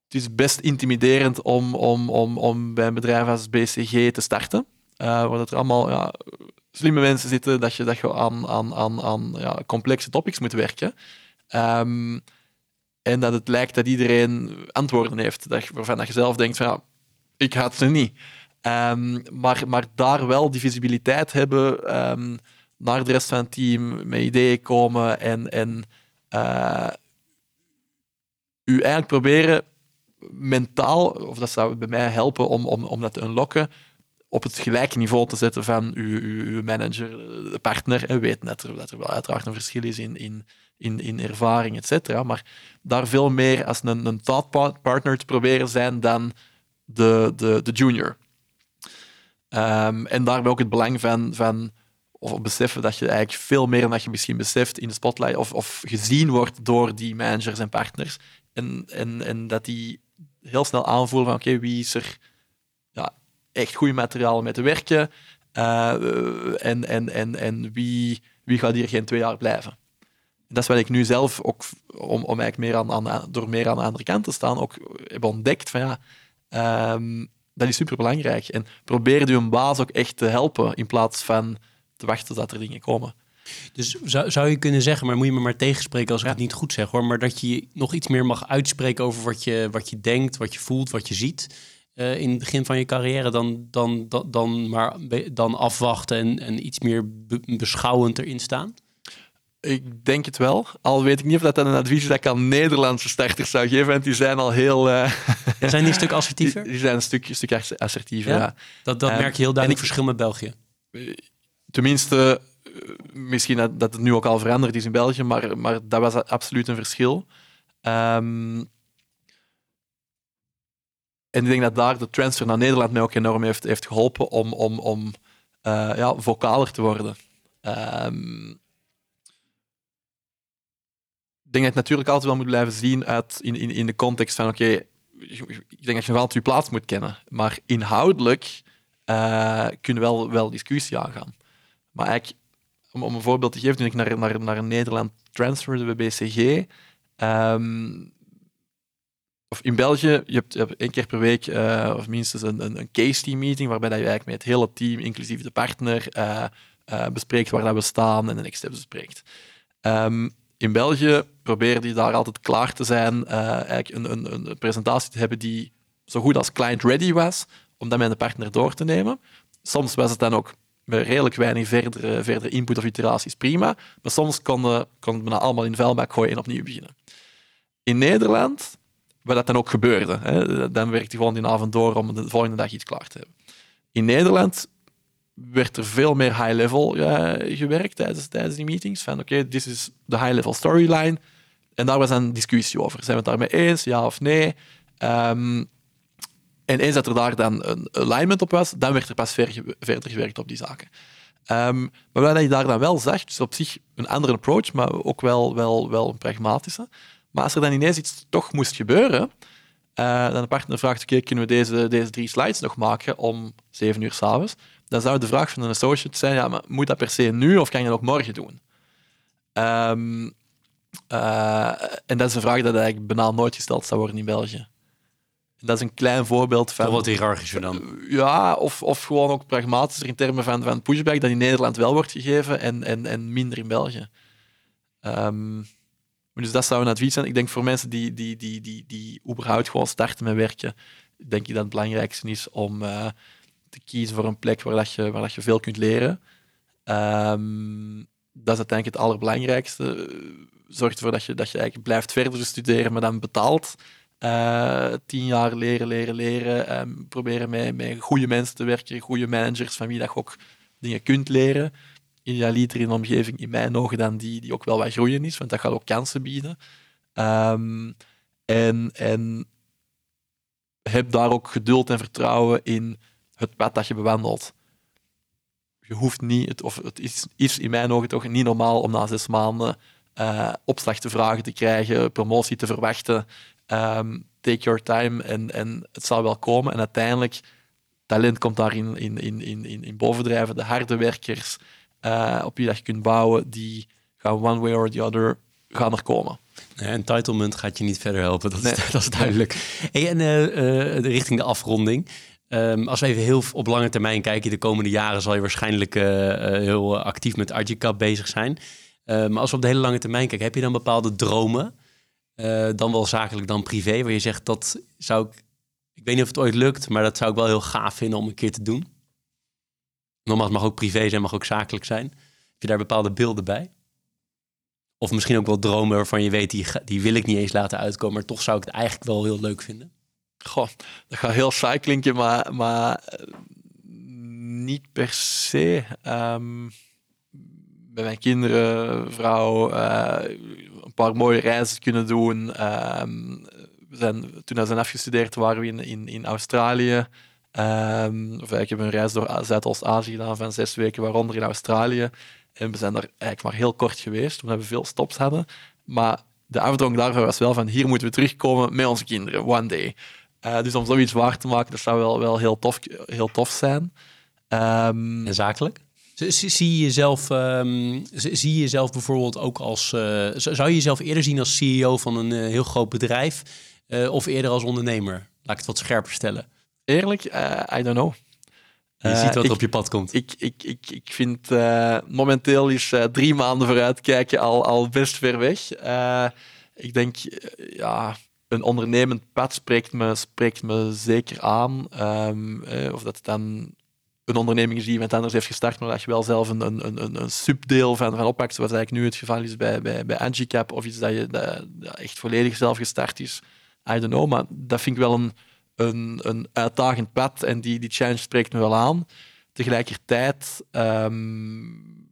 het is best intimiderend om, om, om, om bij een bedrijf als BCG te starten. Uh, waar dat er allemaal ja, slimme mensen zitten, dat je, dat je aan, aan, aan, aan ja, complexe topics moet werken. Um, en dat het lijkt dat iedereen antwoorden heeft, dat, waarvan dat je zelf denkt van ja, ik had ze niet. Um, maar, maar daar wel die visibiliteit hebben um, naar de rest van het team, met ideeën komen en, en uh, u eigenlijk proberen mentaal, of dat zou bij mij helpen om, om, om dat te unlocken, op het gelijke niveau te zetten van uw, uw, manager, de partner. En weet net dat er wel uiteraard een verschil is in, in, in, in ervaring, et cetera. Maar daar veel meer als een, een thought partner te proberen zijn dan de, de, de junior. Um, en daarbij ook het belang van, van of beseffen dat je eigenlijk veel meer dan je misschien beseft in de spotlight of, of gezien wordt door die managers en partners. En, en, en dat die heel snel aanvoelen van oké, wie is er ja, echt goed materiaal mee te werken uh, en, en, en, en wie, wie gaat hier geen twee jaar blijven. En dat is wat ik nu zelf ook, om, om eigenlijk meer aan, aan, door meer aan de andere kant te staan, ook heb ontdekt van ja, um, dat is superbelangrijk. En probeer je een baas ook echt te helpen in plaats van te wachten dat er dingen komen. Dus zou, zou je kunnen zeggen, maar moet je me maar tegenspreken als ik het niet goed zeg hoor, maar dat je nog iets meer mag uitspreken over wat je, wat je denkt, wat je voelt, wat je ziet uh, in het begin van je carrière, dan, dan, dan, dan, maar, dan afwachten en, en iets meer beschouwend erin staan? Ik denk het wel. Al weet ik niet of dat een advies is dat ik aan Nederlandse starters zou geven, want die zijn al heel... Uh... Ja, zijn die een stuk assertiever? Die, die zijn een stuk, een stuk assertiever, ja. ja. Dat, dat merk je heel duidelijk ik, verschil met België. Tenminste, eh, misschien dat, dat, het nu ook al veranderd is in België, maar, maar dat was absoluut een verschil. Um, en ik denk dat daar de transfer naar Nederland mij ook enorm heeft, heeft geholpen om, om, om uh, ja, vocaler te worden. Um, denk dat je natuurlijk altijd wel moet blijven zien uit, in, in, in de context van oké, ik denk dat je altijd je plaats moet kennen. Maar inhoudelijk uh, kunnen we wel, wel discussie aangaan. Maar eigenlijk, om, om een voorbeeld te geven, toen ik naar, naar, naar Nederland transferde bij BCG, um, of in België, je hebt, je hebt één keer per week uh, of minstens een, een, een case team meeting, waarbij dat je eigenlijk met het hele team, inclusief de partner, uh, bespreekt waar dat we staan en de next steps bespreekt. Um, in België probeerde je daar altijd klaar te zijn, eigenlijk een, een, een, presentatie te hebben die zo goed als client-ready was, om dat met de partner door te nemen. Soms was het dan ook met redelijk weinig verdere, verdere input of iteraties prima, maar soms konden kon het allemaal in vuilbak gooien en opnieuw beginnen. In Nederland waar dat dan ook gebeurde. Hè. Dan werkte gewoon die avond door om de volgende dag iets klaar te hebben. In Nederland werd er veel meer high-level uh, gewerkt tijdens, tijdens die meetings. Van oké, dit is de high-level storyline. En daar was een discussie over. Zijn we het daarmee eens, ja of nee? Um, en eens dat er daar dan een alignment op was, dan werd er pas ver, verder gewerkt op die zaken. Um, maar wat je daar dan wel zag, dus op zich een andere approach, maar ook wel, wel, wel een pragmatische, maar als er dan ineens iets toch moest gebeuren, uh, dan de partner vraagt, kunnen we deze, deze drie slides nog maken om zeven uur s'avonds? Dan zou de vraag van een associate zijn, ja, maar moet dat per se nu of kan je dat ook morgen doen? Um, uh, en dat is een vraag dat eigenlijk bijna nooit gesteld zou worden in België. En dat is een klein voorbeeld van... wat hiërarchischer dan? Ja, of, of gewoon ook pragmatischer in termen van, van pushback, dat in Nederland wel wordt gegeven en, en, en minder in België. Um, dus dat zou een advies zijn. Ik denk voor mensen die, die, die, die, die überhaupt gewoon starten met werken, denk ik dat het belangrijkste is om uh, kiezen voor een plek waar, dat je, waar dat je veel kunt leren. Um, dat is uiteindelijk het allerbelangrijkste. Zorg ervoor dat je, dat je eigenlijk blijft verder studeren, maar dan betaalt. Uh, tien jaar leren, leren, leren. Um, proberen met, met goede mensen te werken, goede managers van wie dat je ook dingen kunt leren in een omgeving, in mijn ogen, dan die, die ook wel wat groeien is, want dat gaat ook kansen bieden. Um, en, en heb daar ook geduld en vertrouwen in het pad dat je bewandelt. Je hoeft niet, het, of het is, is in mijn ogen toch niet normaal om na zes maanden uh, opslag te vragen te krijgen, promotie te verwachten. Um, take your time en, en het zal wel komen. En uiteindelijk, talent komt daar in, in, in, in, in bovendrijven. De harde werkers, uh, op wie dat je kunt bouwen, die gaan one way or the other gaan er komen. Nee, entitlement gaat je niet verder helpen, dat, is, dat is duidelijk. Hey, en uh, richting de afronding. Um, als we even heel op lange termijn kijken, de komende jaren zal je waarschijnlijk heel actief met Agicap bezig zijn. maar als we op de hele lange termijn kijken, heb je dan bepaalde dromen? dan wel zakelijk, dan privé, waar je zegt dat zou ik, ik weet niet of het ooit lukt, maar dat zou ik wel heel gaaf vinden om een keer te doen. Nogmaals, mag ook privé zijn, mag ook zakelijk zijn. Heb je daar bepaalde beelden bij? Of misschien ook wel dromen waarvan je weet, die, die wil ik niet eens laten uitkomen, maar toch zou ik het eigenlijk wel heel leuk vinden. Goh, dat gaat heel saai klinken, maar, maar eh, niet per se. Um, bij mijn kinderen, vrouw, uh, een paar mooie reizen kunnen doen. Um, we zijn, toen we zijn afgestudeerd waren we in, in, Australië. Um, of ik heb een reis door Zuidoost-Azië gedaan van zes weken, waaronder in Australië. En we zijn daar eigenlijk maar heel kort geweest, omdat we veel stops hadden. Maar de afdrong daarvoor was wel van hier moeten we terugkomen met onze kinderen, one day. Uh, dus om zoiets waar te maken, dat zou wel, wel heel, tof, heel tof zijn. Um, en zakelijk? Zie je jezelf, um, zie je jezelf bijvoorbeeld ook als. Uh, zou je jezelf eerder zien als CEO van een uh, heel groot bedrijf uh, of eerder als ondernemer? Laat ik het wat scherper stellen. Eerlijk, uh, I don't know. Je ziet wat ik, op je pad komt. Ik, ik, ik, ik vind uh, momenteel is uh, drie maanden vooruitkijken al, al best ver weg. ik denk, ja, een ondernemend pad spreekt me, spreekt me zeker aan. Um, of dat dan een onderneming is die iemand anders heeft gestart, maar dat je wel zelf een, een, een, een subdeel van, van oppakt, zoals eigenlijk nu het geval is bij, bij, bij Angicap, of iets dat je dat, echt volledig zelf gestart is. I don't know, maar dat vind ik wel een een, een uitdagend pad en die, die challenge spreekt me wel aan. Tegelijkertijd um,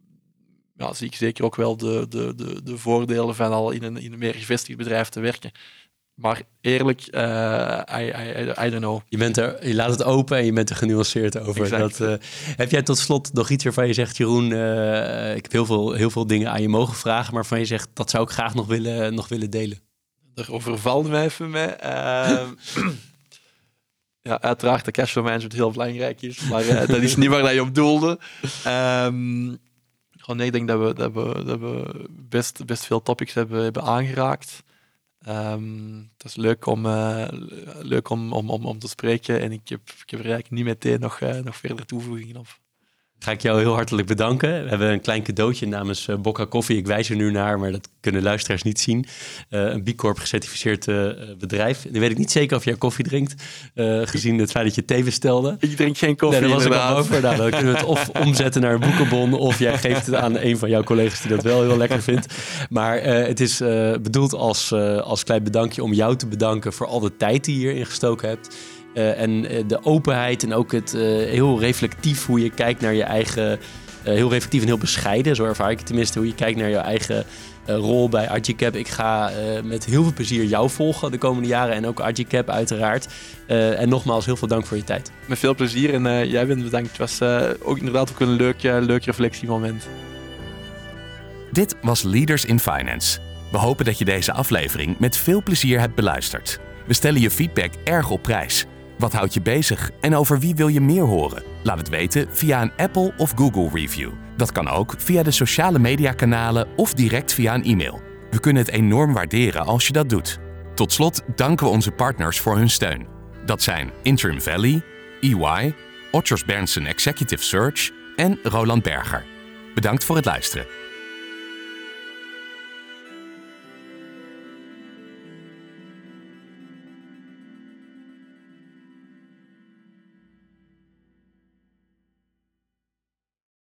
ja, zie ik zeker ook wel de, de, de, de voordelen van al in een, in een meer gevestigd bedrijf te werken. Maar eerlijk, uh, I, I, I, don't know. Je, bent er, je laat het open en je bent er genuanceerd over. Dat, uh, heb jij tot slot nog iets waarvan je zegt, Jeroen, uh, ik heb heel veel, heel veel dingen aan je mogen vragen, maar waarvan je zegt, dat zou ik graag nog willen, nog willen delen? Er overvalt mij even mee. Ehm, ja, uiteraard de cashflow management heel belangrijk is, maar dat is niet waar je op doelde. Um, gewoon, nee, ik denk dat we, dat we, dat we best, best veel topics hebben, hebben aangeraakt. Um, het is leuk om, uh, leuk om, om, om, te spreken en ik heb, ik heb niet meteen nog, uh, nog verder toevoegingen op. Ga ik jou heel hartelijk bedanken. We hebben een klein cadeautje namens uh, Bokka Koffie. Ik wijs er nu naar, maar dat kunnen luisteraars niet zien. Uh, een B Corp gecertificeerd uh, bedrijf. Nu weet ik niet zeker of jij koffie drinkt, gezien het feit dat je thee bestelde. Ik drink geen koffie. Nee, daar was ik al over. Nou, dan kunnen we het of omzetten naar een boekenbon, of jij geeft het aan een van jouw collega's die dat wel heel lekker vindt. Maar het is bedoeld als, als klein bedankje om jou te bedanken voor al de tijd die je hierin gestoken hebt. Uh, en uh, de openheid en ook het uh, heel reflectief hoe je kijkt naar je eigen. heel reflectief en heel bescheiden, zo ervaar ik het tenminste, hoe je kijkt naar je eigen rol bij Agicap. Ik ga met heel veel plezier jou volgen de komende jaren en ook Agicap uiteraard. en nogmaals, heel veel dank voor je tijd. Met veel plezier en jij bent bedankt. Het was ook inderdaad ook een leuk, leuk reflectiemoment. Dit was Leaders in Finance. We hopen dat je deze aflevering met veel plezier hebt beluisterd. We stellen je feedback erg op prijs. Wat houdt je bezig en over wie wil je meer horen? Laat het weten via een Apple of Google review. Dat kan ook via de sociale mediakanalen of direct via een e-mail. We kunnen het enorm waarderen als je dat doet. Tot slot danken we onze partners voor hun steun. Dat zijn Interim Valley, EY, Otters Berndsen Executive Search en Roland Berger. Bedankt voor het luisteren.